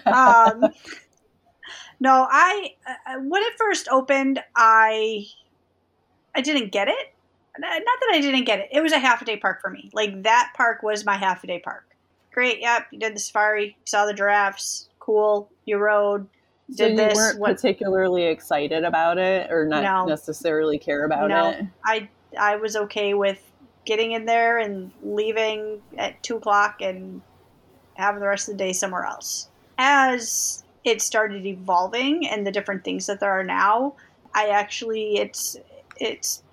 um, no, I uh, when it first opened, I I didn't get it. Not that I didn't get it. It was a half a day park for me. Like that park was my half a day park. Great. Yep. You did the safari. You Saw the giraffes. Cool. You rode. Did so you this. weren't what, particularly excited about it, or not No. necessarily care about no, it. I I was okay with getting in there and leaving at two o'clock and having the rest of the day somewhere else. As it started evolving and the different things that there are now, I actually it's it's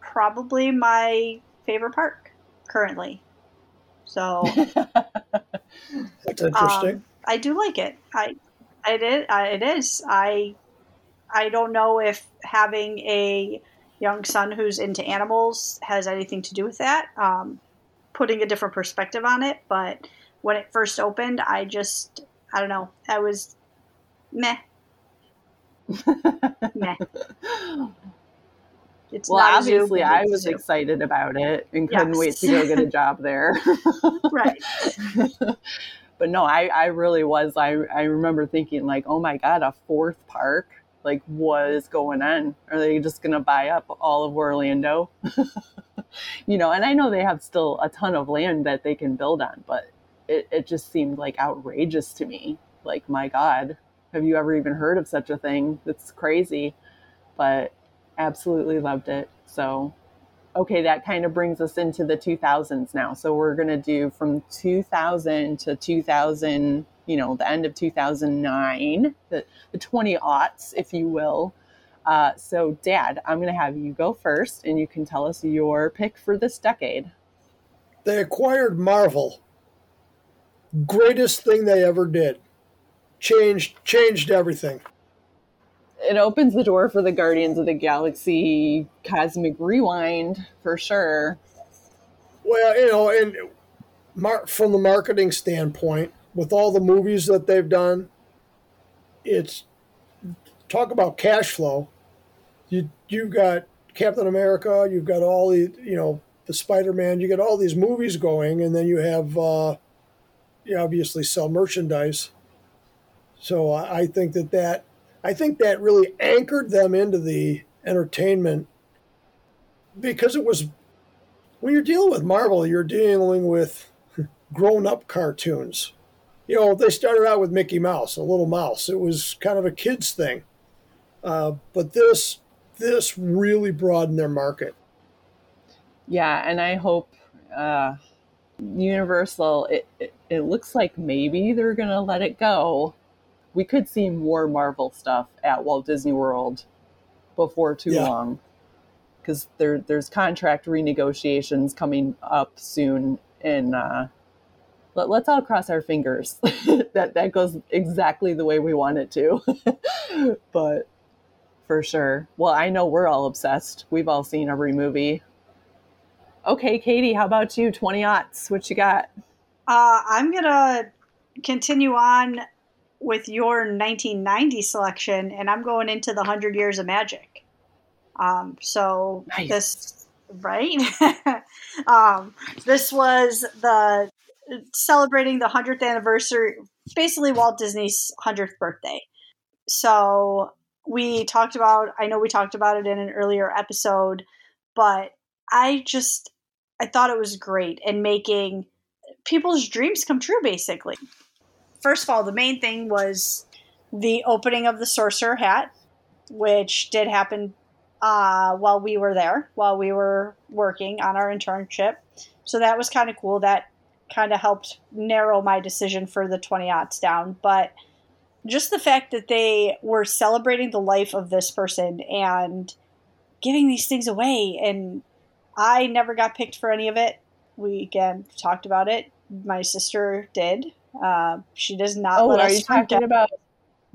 probably my favorite park currently. So [LAUGHS] That's interesting. Um, I do like it. I, I did. It is. I, I don't know if having a young son who's into animals has anything to do with that. Um, putting a different perspective on it, but when it first opened, I just, I don't know. I was, meh, [LAUGHS] meh. It's well, obviously, I was zoo. excited about it and couldn't Yes. wait to go get a [LAUGHS] job there. Right. [LAUGHS] but no, I, I really was. I, I remember thinking, like, oh my God, a fourth park? Like, what is going on? Are they just going to buy up all of Orlando? you know, and I know they have still a ton of land that they can build on, but it, it just seemed like outrageous to me. Like, my God, have you ever even heard of such a thing? That's crazy. But absolutely loved it. So, okay, that kind of brings us into the 2000s now. So we're going to do from 2000 to 2000, you know, the end of 2009, the, the 20 aughts, if you will. Uh, so, Dad, I'm going to have you go first and you can tell us your pick for this decade. They acquired Marvel. Greatest thing they ever did. Changed changed everything. It opens the door for the Guardians of the Galaxy Cosmic Rewind for sure. Well, you know, and mar- from the marketing standpoint, with all the movies that they've done, it's talk about cash flow. You you've got Captain America, you've got all the you know the Spider Man, you got all these movies going, and then you have uh, you obviously sell merchandise. So I think that that I think that really anchored them into the entertainment because it was when you're dealing with Marvel, you're dealing with grown up cartoons. You know, they started out with Mickey Mouse, a little mouse. It was kind of a kid's thing. Uh, but this this really broadened their market. Yeah, and I hope uh, Universal. It, it it looks like maybe they're gonna let it go. We could see more Marvel stuff at Walt Disney World before too Yeah. long, because there there's contract renegotiations coming up soon, and uh, let, let's all cross our fingers [LAUGHS] that that goes exactly the way we want it to. [LAUGHS] but for sure, well, I know we're all obsessed. We've all seen every movie. Okay, Katie, how about you? 20 aughts. What you got? Uh, I'm gonna continue on with your 1990 selection, and I'm going into the Hundred Years of Magic. Um, so Nice. this, right? [LAUGHS] um, this was the celebrating the 100th anniversary, basically Walt Disney's 100th birthday. So we talked about. I know we talked about it in an earlier episode, but I just I thought it was great and making people's dreams come true basically first of all the main thing was the opening of the sorcerer hat which did happen uh, while we were there, while we were working on our internship. So that was kind of cool. That kind of helped narrow my decision for the 20 odds down. But just the fact that they were celebrating the life of this person and giving these things away. And I never got picked for any of it. We again talked about it. My sister did. Uh, she does not. Oh, let are us you talking about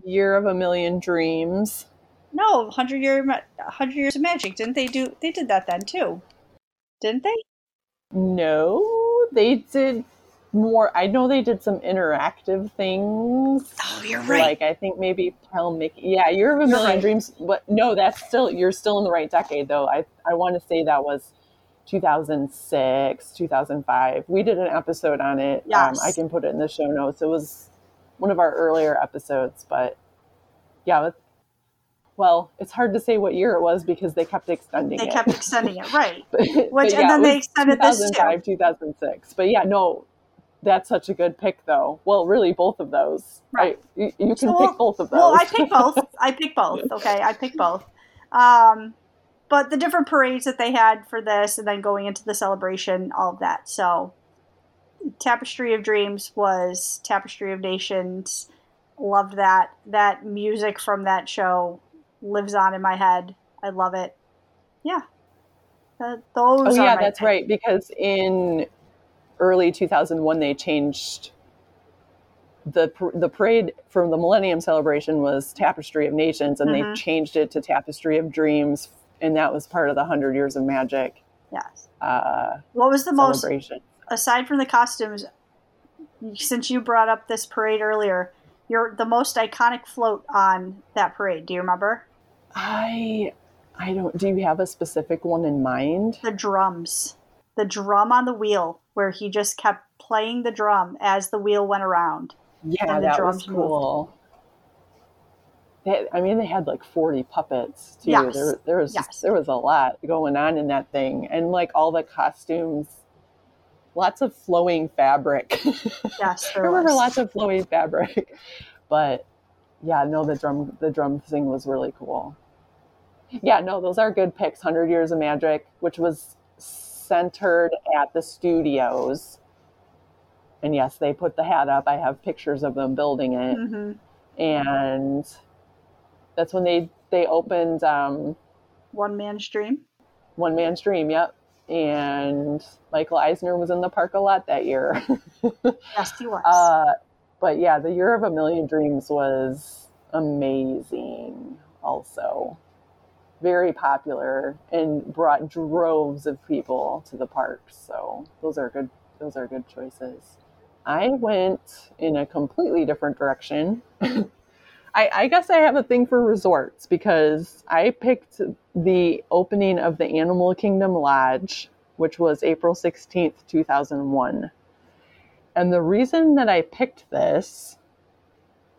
Year of a Million Dreams? No, hundred year, hundred years of magic. Didn't they do? They did that then too, didn't they? No, they did more. I know they did some interactive things. Oh, you're right. Like I think maybe Pal Mickey. Yeah, Year of a You're Million right. Dreams. But no, that's still you're still in the right decade though. I I want to say that was 2006, 2005. We did an episode on it. Yes. Um, I can put it in the show notes. It was one of our earlier episodes, but yeah. It, well, it's hard to say what year it was because they kept extending They it. kept extending it, right? [LAUGHS] But- Which but and then they extended this too. 2005, 2006. But yeah, no, that's such a good pick, though. Well, really, both of those. Right. I, you, you can So, pick both of those. Well, I pick both. I picked both. Okay, I pick both. Um, but the different parades that they had for this, and then going into the celebration, all of that. So, Tapestry of Dreams was Tapestry of Nations. Loved that. That music from that show lives on in my head. I love it. Yeah. Uh, those. oh yeah, that's right. Because in early 2001, they changed the the parade from the Millennium Celebration was Tapestry of Nations, and Mhm. they changed it to Tapestry of Dreams, and that was part of the Hundred Years of Magic Yes. uh, What was the most aside from the costumes, since you brought up this parade earlier, you're the most iconic float on that parade. Do you remember I I don't. Do you have a specific one in mind? the drums? The drum on the wheel, where he just kept playing the drum as the wheel went around. Yeah, that drums was cool. They, I mean, they had like forty puppets too. Yes. There, there was Yes. there was a lot going on in that thing, and like all the costumes, lots of flowing fabric. [LAUGHS] Yes, I remember was. lots of flowing fabric, [LAUGHS] but yeah, no, the drum the drum thing was really cool. Yeah, no, those are good picks. Hundred Years of Magic, which was centered at the studios, and yes, they put the hat up. I have pictures of them building it hmm and that's when they they opened um, One man's dream. One Man's Dream. Yep, and Michael Eisner was in the park a lot that year. [LAUGHS] Yes, he was. uh, but yeah, the Year of a Million Dreams was amazing. Also, very popular and brought droves of people to the park. So those are good. Those are good choices. I went in a completely different direction. [LAUGHS] I, I guess I have a thing for resorts because I picked the opening of the Animal Kingdom Lodge, which was April 16th, 2001. And the reason that I picked this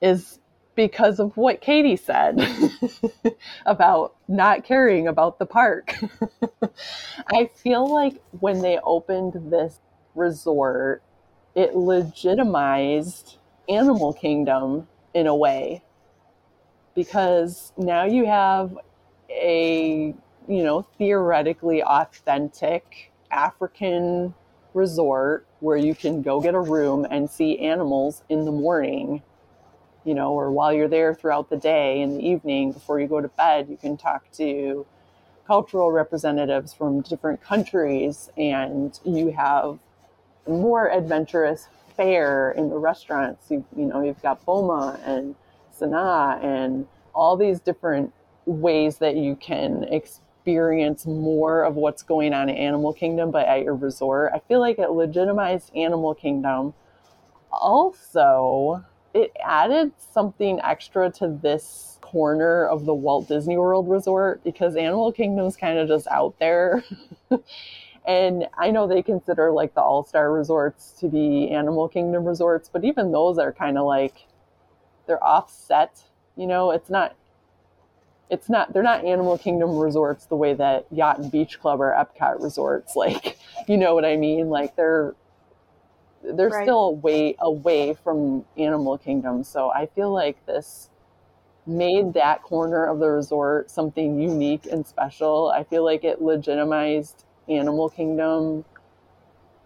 is because of what Katie said [LAUGHS] about not caring about the park. [LAUGHS] I feel like when they opened this resort, it legitimized Animal Kingdom in a way because now you have a you know theoretically authentic African resort where you can go get a room and see animals in the morning you know or while you're there throughout the day in the evening before you go to bed you can talk to cultural representatives from different countries and you have more adventurous fare in the restaurants. You, you know you've got boma and And all these different ways that you can experience more of what's going on in Animal Kingdom, but at your resort. I feel like it legitimized Animal Kingdom. Also, it added something extra to this corner of the Walt Disney World Resort because Animal Kingdom's kind of just out there. [LAUGHS] and I know they consider like the all star resorts to be Animal Kingdom resorts, but even those are kind of like they're offset. You know, it's not it's not they're not Animal Kingdom resorts the way that Yacht and Beach Club or Epcot resorts. [LAUGHS] Like, you know what I mean? Like they're they're Right. still away away from Animal Kingdom. So I feel like this made that corner of the resort something unique and special. I feel like it legitimized Animal Kingdom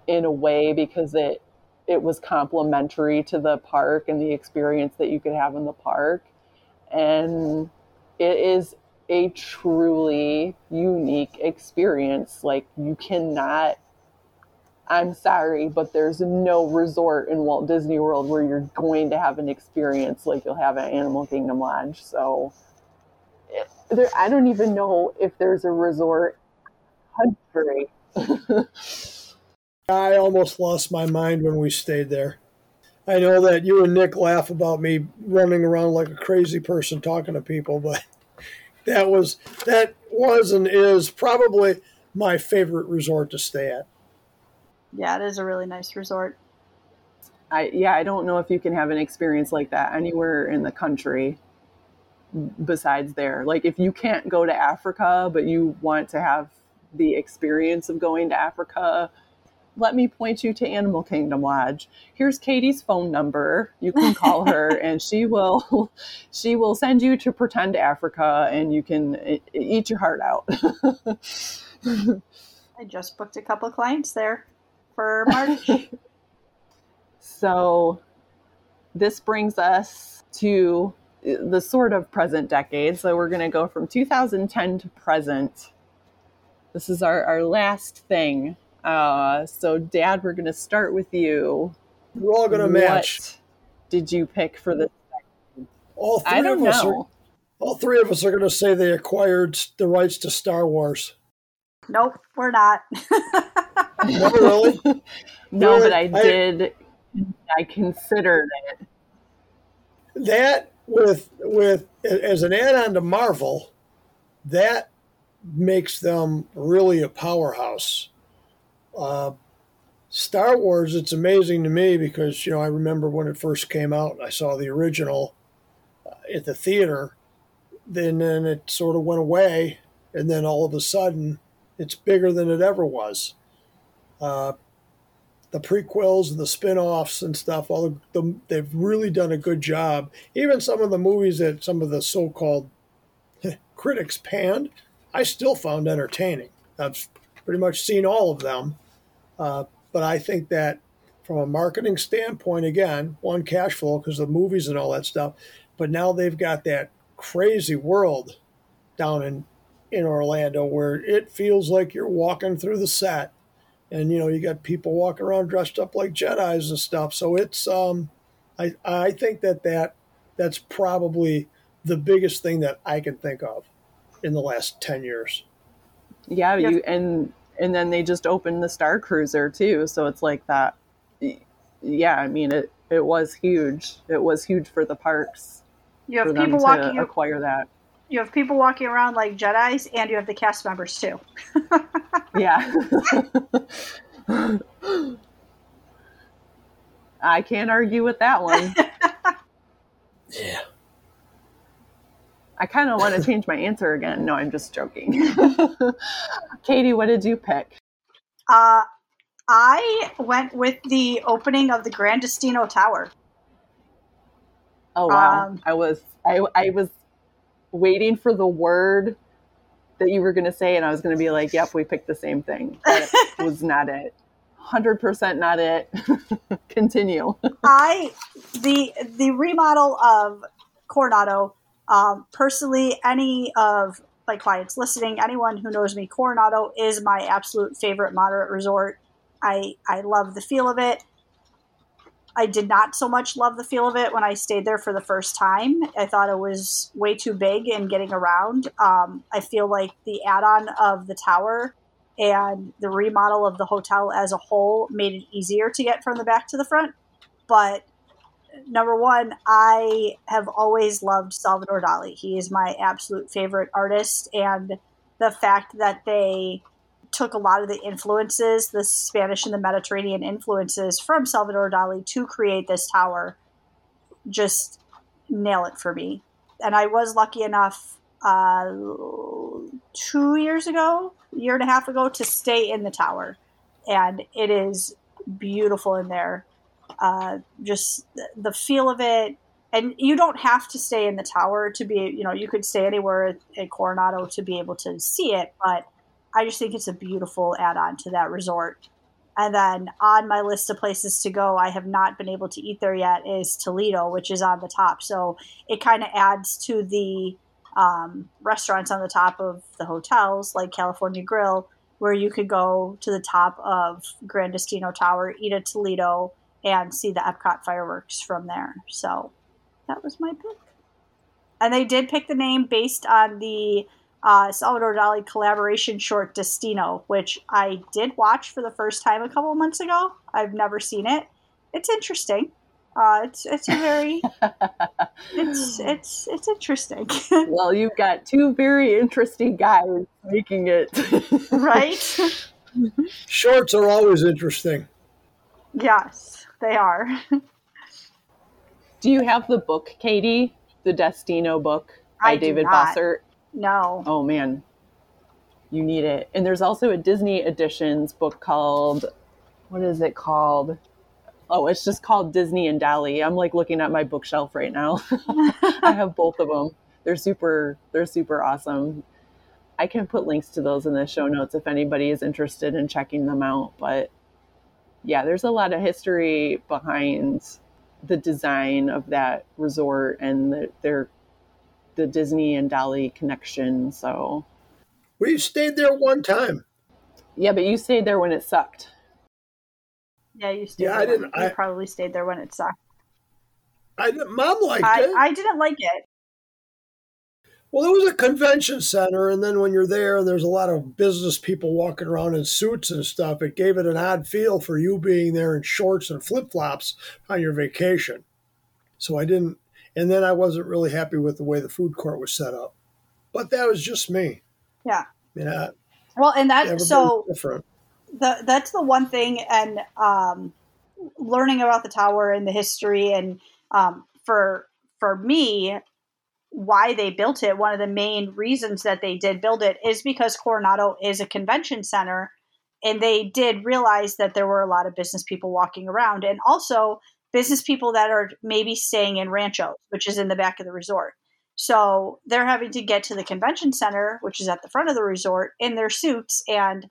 in a way because it it was complementary to the park and the experience that you could have in the park. And it is a truly unique experience. Like you cannot I'm sorry, but there's no resort in Walt Disney World where you're going to have an experience like you'll have at Animal Kingdom Lodge. So there, I don't even know if there's a resort country. [LAUGHS] I almost lost my mind when we stayed there. I know that you and Nick laugh about me running around like a crazy person talking to people, but [LAUGHS] that was that was and is probably my favorite resort to stay at. Yeah, it is a really nice resort. I yeah, I don't know if you can have an experience like that anywhere in the country besides there. Like if you can't go to Africa but you want to have the experience of going to Africa, let me point you to Animal Kingdom Lodge. Here's Katie's phone number. You can call her [LAUGHS] and she will [LAUGHS] she will send you to pretend Africa and you can eat your heart out. [LAUGHS] I just booked a couple clients there for March. so this brings us to the sort of present decade. So we're going to go from 2010 to present. This is our, our last thing. Uh, so, Dad, we're going to start with you. We're all going to match. Did you pick for this? All three I don't of us know. Are, all three of us are going to say they acquired the rights to Star Wars. Nope, we're not. [LAUGHS] no, really? [LAUGHS] no, really? but I did. I, I considered it. That with with as an add-on to Marvel, that makes them really a powerhouse. Uh, Star Wars, it's amazing to me because you know I remember when it first came out, I saw the original uh, at the theater. Then, then it sort of went away, and then all of a sudden, it's bigger than it ever was. Uh, the prequels and the spin-offs and stuff all the, the, they've really done a good job even some of the movies that some of the so-called [LAUGHS] critics panned i still found entertaining i've pretty much seen all of them uh, but i think that from a marketing standpoint again one cash flow because the movies and all that stuff but now they've got that crazy world down in in orlando where it feels like you're walking through the set and you know you got people walking around dressed up like Jedi's and stuff. So it's um, I I think that that that's probably the biggest thing that I can think of in the last ten years. Yeah, you and and then they just opened the Star Cruiser too, so it's like that. Yeah, I mean it. It was huge. It was huge for the parks. You have people walking acquire that you have people walking around like Jedi's, and you have the cast members too. [LAUGHS] yeah. [LAUGHS] I can't argue with that one. [LAUGHS] yeah. I kind of want to [LAUGHS] change my answer again. No, I'm just joking. [LAUGHS] Katie, what did you pick? Uh, I went with the opening of the Gran Destino Tower. Oh wow! Um, I was I I was waiting for the word that you were going to say, and I was going to be like, "Yep, we picked the same thing." That [LAUGHS] was not it. Hundred percent not it. Continue. I the the remodel of Coronado. Um, personally, any of my clients listening, anyone who knows me, Coronado is my absolute favorite moderate resort. I I love the feel of it. I did not so much love the feel of it when I stayed there for the first time. I thought it was way too big and getting around. Um, I feel like the add on of the tower and the remodel of the hotel as a whole made it easier to get from the back to the front. But number one, I have always loved Salvador Dali. He is my absolute favorite artist. And the fact that they took a lot of the influences, the Spanish and the Mediterranean influences from Salvador Dali to create this tower. Just nail it for me. And I was lucky enough uh, two years ago, year and a half ago, to stay in the tower. And it is beautiful in there. Uh, just the feel of it, and you don't have to stay in the tower to be, you know, you could stay anywhere at Coronado to be able to see it, but I just think it's a beautiful add on to that resort. And then on my list of places to go, I have not been able to eat there yet, is Toledo, which is on the top. So it kind of adds to the um, restaurants on the top of the hotels, like California Grill, where you could go to the top of Gran Destino Tower, eat at Toledo, and see the Epcot fireworks from there. So that was my pick. And they did pick the name based on the uh, Salvador Dali collaboration short Destino, which I did watch for the first time a couple months ago. I've never seen it. It's interesting. Uh, it's it's a very [LAUGHS] it's it's it's interesting. [LAUGHS] well, you've got two very interesting guys making it, right? [LAUGHS] Shorts are always interesting. Yes, they are. Do you have the book, Katie? The Destino book by I David. Bossert? No. Oh man, you need it. And there's also a Disney Editions book called what is it called? Oh, it's just called Disney and Dali. I'm like looking at my bookshelf right now. [LAUGHS] I have both of them. They're super they're super awesome. I can put links to those in the show notes if anybody is interested in checking them out, but yeah, there's a lot of history behind the design of that resort and the, their the Disney and Dali connection. So We stayed there one time. yeah, but you stayed there when it sucked. Yeah, you stayed. Yeah, I didn't- When, you I- probably stayed there when it sucked. I mom liked I, it. I didn't like it. Well, it was a convention center, and then when you're there and there's a lot of business people walking around in suits and stuff, it gave it an odd feel for you being there in shorts and flip flops on your vacation. So I didn't, and then I wasn't really happy with the way the food court was set up. But that was just me. Yeah. You know, Well, and that so different. the that's the one thing and um, learning about the tower and the history and um, for for me why they built it one of the main reasons that they did build it is because coronado is a convention center and they did realize that there were a lot of business people walking around and also business people that are maybe staying in ranchos which is in the back of the resort so they're having to get to the convention center which is at the front of the resort in their suits and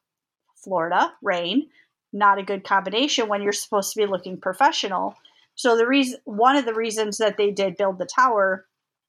Florida, rain, not a good combination when you're supposed to be looking professional. So the reason one of the reasons that they did build the tower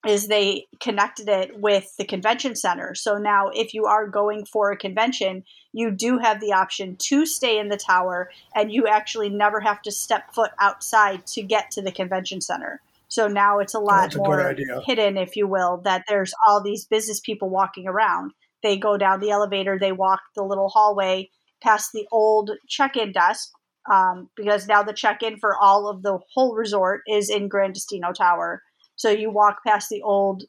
is they connected it with the convention center. So now if you are going for a convention, you do have the option to stay in the tower and you actually never have to step foot outside to get to the convention center. So now it's a lot a more hidden, if you will, that there's all these business people walking around. They go down the elevator, they walk the little hallway past the old check-in desk um, because now the check-in for all of the whole resort is in Gran Destino Tower. So you walk past the old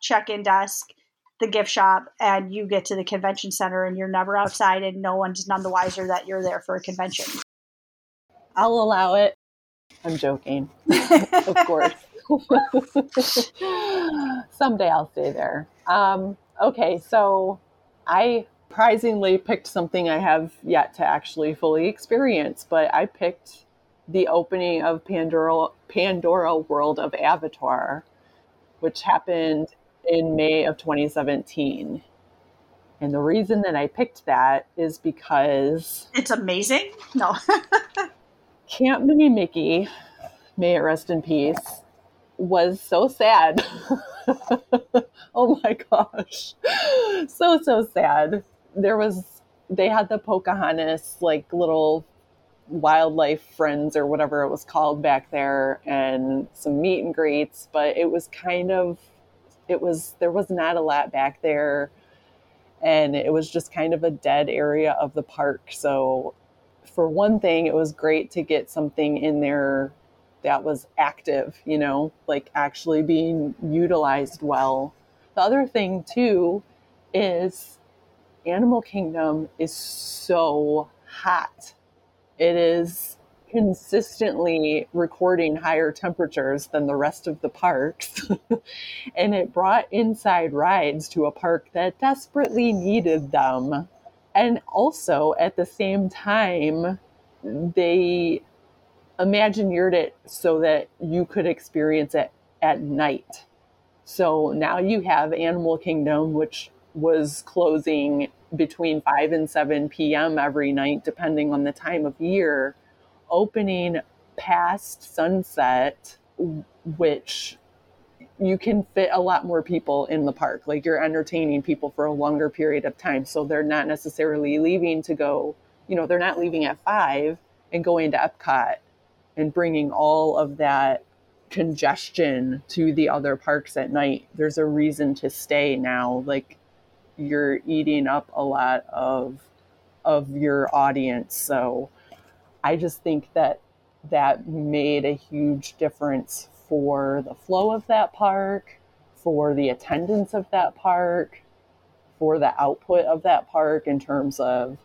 check-in desk, the gift shop, and you get to the convention center, and you're never outside, and no one's none the wiser that you're there for a convention. I'll allow it. I'm joking. [LAUGHS] of course. [LAUGHS] Someday I'll stay there. Um, okay, so I surprisingly picked something I have yet to actually fully experience, but I picked the opening of Pandora Pandora World of Avatar, which happened in May of 2017. And the reason that I picked that is because It's amazing. No. [LAUGHS] Camp Mini Mickey, may it rest in peace, was so sad. [LAUGHS] oh my gosh. So, so sad. There was, they had the Pocahontas, like little wildlife friends or whatever it was called back there, and some meet and greets, but it was kind of, it was, there was not a lot back there. And it was just kind of a dead area of the park. So for one thing, it was great to get something in there that was active, you know, like actually being utilized well. The other thing, too, is Animal Kingdom is so hot. It is consistently recording higher temperatures than the rest of the parks. [LAUGHS] and it brought inside rides to a park that desperately needed them and also at the same time they imagineered it so that you could experience it at night. So now you have Animal Kingdom, which was closing between 5 and 7 p.m. every night, depending on the time of year, opening past sunset, which you can fit a lot more people in the park. Like you're entertaining people for a longer period of time. So they're not necessarily leaving to go, you know, they're not leaving at five and going to Epcot and bringing all of that congestion to the other parks at night. There's a reason to stay now. Like you're eating up a lot of of your audience. So I just think that that made a huge difference for the flow of that park, for the attendance of that park, for the output of that park in terms of,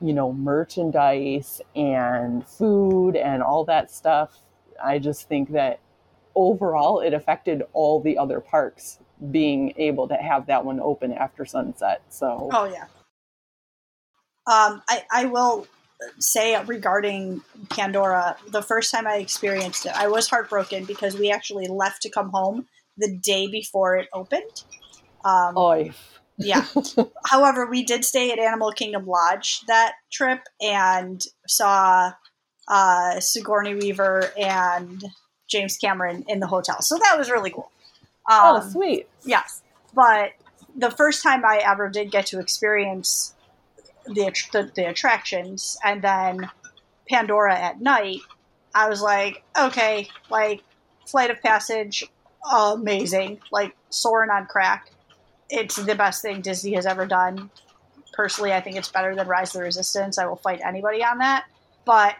you know, merchandise and food and all that stuff. I just think that overall it affected all the other parks being able to have that one open after sunset. So, oh, yeah. Um, I, I will say regarding Pandora, the first time I experienced it, I was heartbroken because we actually left to come home the day before it opened. Um, Oy. yeah. [LAUGHS] However, we did stay at Animal Kingdom Lodge that trip and saw uh, Sigourney Weaver and James Cameron in the hotel. So that was really cool. Oh, um, oh, sweet. Yes. But the first time I ever did get to experience the, the, the attractions, and then Pandora at night, I was like, okay, like Flight of Passage, amazing, like Soarin' on Crack. It's the best thing Disney has ever done. Personally, I think it's better than Rise of the Resistance. I will fight anybody on that. But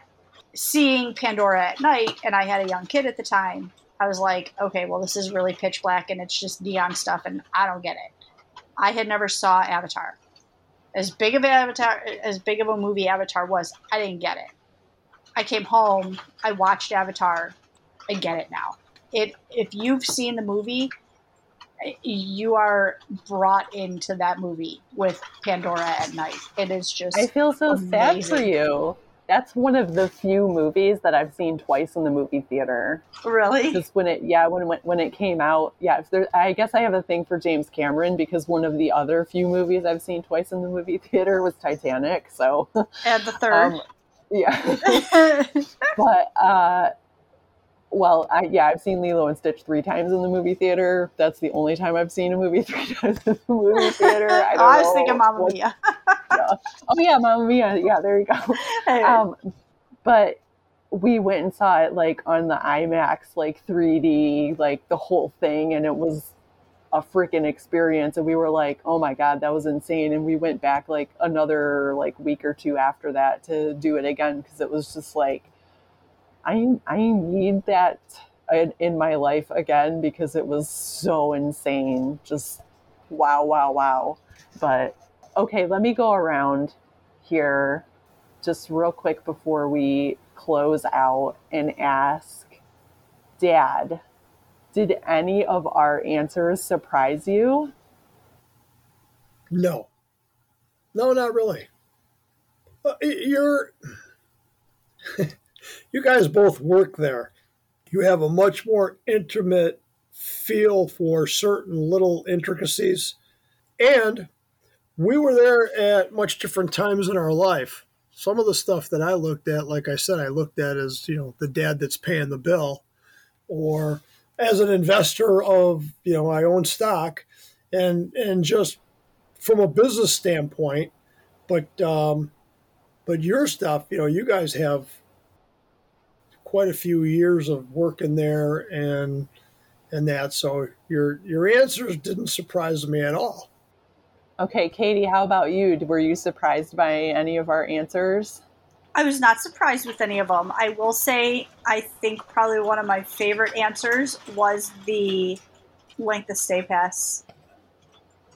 seeing Pandora at night, and I had a young kid at the time, I was like, okay, well, this is really pitch black and it's just neon stuff, and I don't get it. I had never saw Avatar as big of an Avatar, as big of a movie Avatar was, I didn't get it. I came home, I watched Avatar, I get it now. It if you've seen the movie, you are brought into that movie with Pandora at night. It is just I feel so amazing. sad for you that's one of the few movies that I've seen twice in the movie theater. Really? Just when it, yeah, when when it came out, yeah. There, I guess I have a thing for James Cameron because one of the other few movies I've seen twice in the movie [LAUGHS] theater was Titanic. So and the third, um, yeah. [LAUGHS] but uh, well, I, yeah, I've seen Lilo and Stitch three times in the movie theater. That's the only time I've seen a movie [LAUGHS] three times in the movie [LAUGHS] theater. I, I was know. thinking Mamma Mia. [LAUGHS] yeah. Oh yeah, Mamma Mia. Yeah, there you go. Um, but we went and saw it like on the IMAX, like 3D, like the whole thing, and it was a freaking experience. And we were like, oh my god, that was insane. And we went back like another like week or two after that to do it again because it was just like I I need that in my life again because it was so insane. Just wow, wow, wow. But okay, let me go around here just real quick before we close out and ask Dad, did any of our answers surprise you? No. No, not really. You're [LAUGHS] you guys both work there. You have a much more intimate feel for certain little intricacies. And we were there at much different times in our life. Some of the stuff that I looked at, like I said, I looked at as, you know, the dad that's paying the bill or as an investor of, you know, I own stock and and just from a business standpoint, but um but your stuff, you know, you guys have quite a few years of working there and and that. So your your answers didn't surprise me at all. Okay, Katie, how about you? Were you surprised by any of our answers? I was not surprised with any of them. I will say, I think probably one of my favorite answers was the length of stay pass.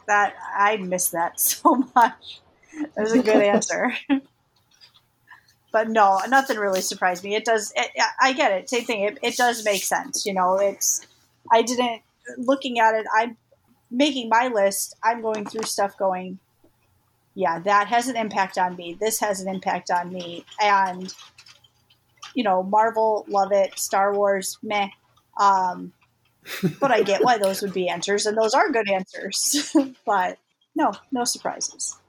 That I missed that [LAUGHS] so much. That was a good [LAUGHS] answer. But no, nothing really surprised me. It does. It, I get it. Same thing. It, it does make sense. You know, it's. I didn't looking at it. I'm making my list. I'm going through stuff. Going, yeah, that has an impact on me. This has an impact on me. And you know, Marvel, love it. Star Wars, meh. Um, [LAUGHS] but I get why those would be answers, and those are good answers. [LAUGHS] but no, no surprises.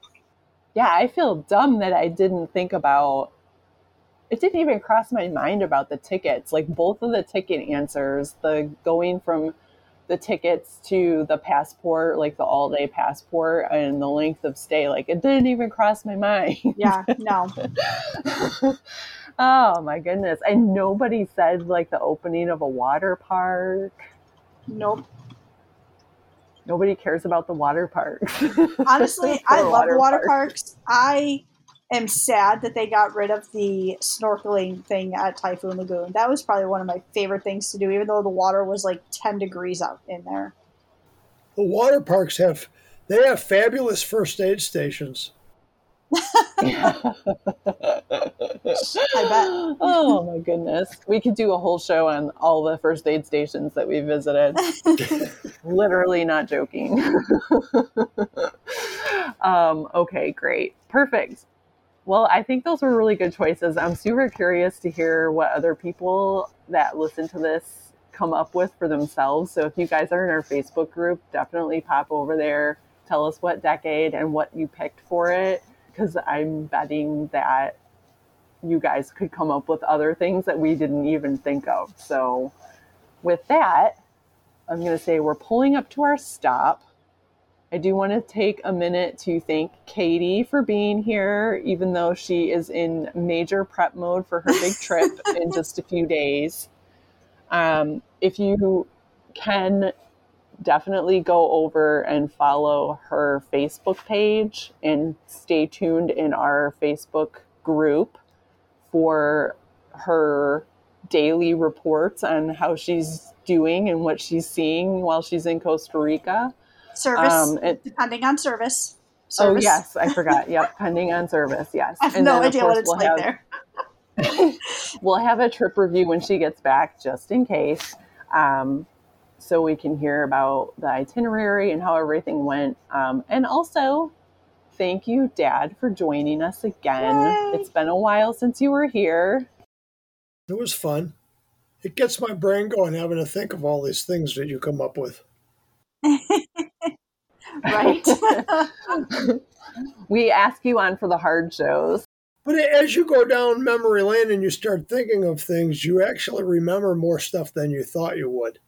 Yeah, I feel dumb that I didn't think about. It didn't even cross my mind about the tickets. Like both of the ticket answers, the going from the tickets to the passport, like the all day passport and the length of stay, like it didn't even cross my mind. Yeah, no. [LAUGHS] oh my goodness. And nobody said like the opening of a water park. Nope. Nobody cares about the water parks. [LAUGHS] Honestly, I love water, water parks. I am sad that they got rid of the snorkeling thing at Typhoon Lagoon. That was probably one of my favorite things to do, even though the water was like 10 degrees out in there. The water parks have they have fabulous first aid stations. [LAUGHS] I bet. Oh my goodness. We could do a whole show on all the first aid stations that we visited. [LAUGHS] Literally not joking. [LAUGHS] um, okay, great. Perfect. Well, I think those were really good choices. I'm super curious to hear what other people that listen to this come up with for themselves. So if you guys are in our Facebook group, definitely pop over there. Tell us what decade and what you picked for it because I'm betting that you guys could come up with other things that we didn't even think of. So, with that, I'm going to say we're pulling up to our stop. I do want to take a minute to thank Katie for being here, even though she is in major prep mode for her big trip [LAUGHS] in just a few days. Um, if you can definitely go over and follow her Facebook page and stay tuned in our Facebook group for her daily reports on how she's doing and what she's seeing while she's in Costa Rica. Service, um, it, depending on service. Oh, service. Oh, yes, I forgot. [LAUGHS] Yep, depending on service, yes. I have and no then, idea what it's we'll like have, there. [LAUGHS] we'll have a trip review when she gets back, just in case. Um, so we can hear about the itinerary and how everything went. Um, and also, thank you, Dad, for joining us again. Yay. It's been a while since you were here. It was fun. It gets my brain going having to think of all these things that you come up with. [LAUGHS] right? [LAUGHS] we ask you on for the hard shows. But as you go down memory lane and you start thinking of things, you actually remember more stuff than you thought you would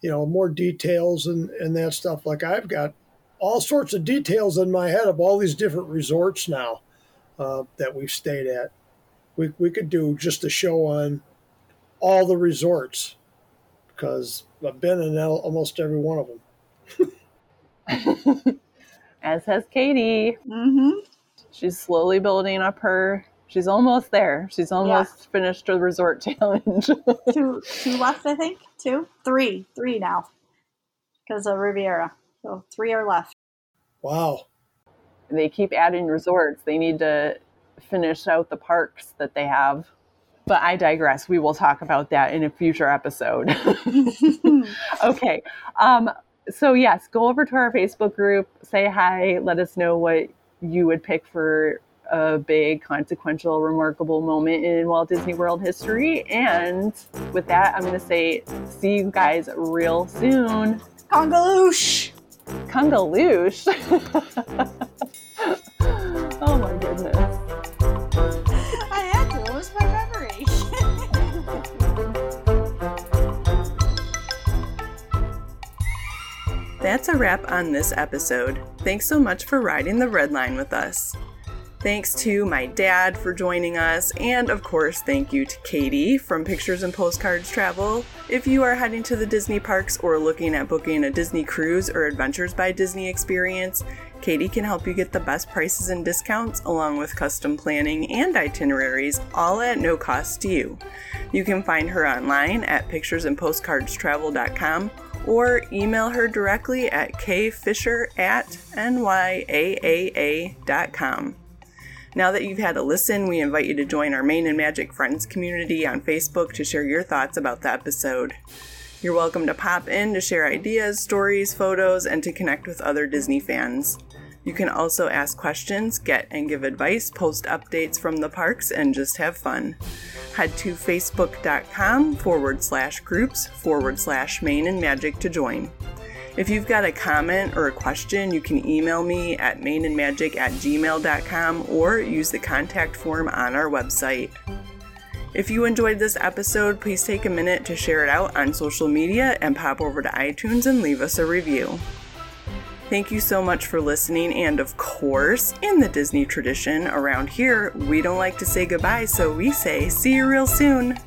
you know, more details and, and that stuff. Like I've got all sorts of details in my head of all these different resorts now uh, that we've stayed at. We, we could do just a show on all the resorts because I've been in almost every one of them. [LAUGHS] As has Katie. Mm-hmm. She's slowly building up her She's almost there. She's almost yeah. finished the resort [LAUGHS] challenge. two, two left, I think. Two, three, three now, because of Riviera. So three are left. Wow. They keep adding resorts. They need to finish out the parks that they have. But I digress. We will talk about that in a future episode. [LAUGHS] okay. Um, so yes, go over to our Facebook group, say hi, let us know what you would pick for a big, consequential, remarkable moment in Walt Disney World history. And with that, I'm going to say, see you guys real soon. Kungaloosh! Kungaloosh? [LAUGHS] That's a wrap on this episode. Thanks so much for riding the red line with us. Thanks to my dad for joining us, and of course, thank you to Katie from Pictures and Postcards Travel. If you are heading to the Disney parks or looking at booking a Disney cruise or Adventures by Disney experience, Katie can help you get the best prices and discounts along with custom planning and itineraries, all at no cost to you. You can find her online at picturesandpostcardstravel.com or email her directly at kfisher at nyaaa.com. Now that you've had a listen, we invite you to join our Main and Magic Friends community on Facebook to share your thoughts about the episode. You're welcome to pop in to share ideas, stories, photos, and to connect with other Disney fans. You can also ask questions, get and give advice, post updates from the parks, and just have fun. Head to facebook.com forward slash groups forward slash Main and Magic to join. If you've got a comment or a question, you can email me at mainandmagic at gmail.com or use the contact form on our website. If you enjoyed this episode, please take a minute to share it out on social media and pop over to iTunes and leave us a review. Thank you so much for listening, and of course, in the Disney tradition around here, we don't like to say goodbye, so we say see you real soon.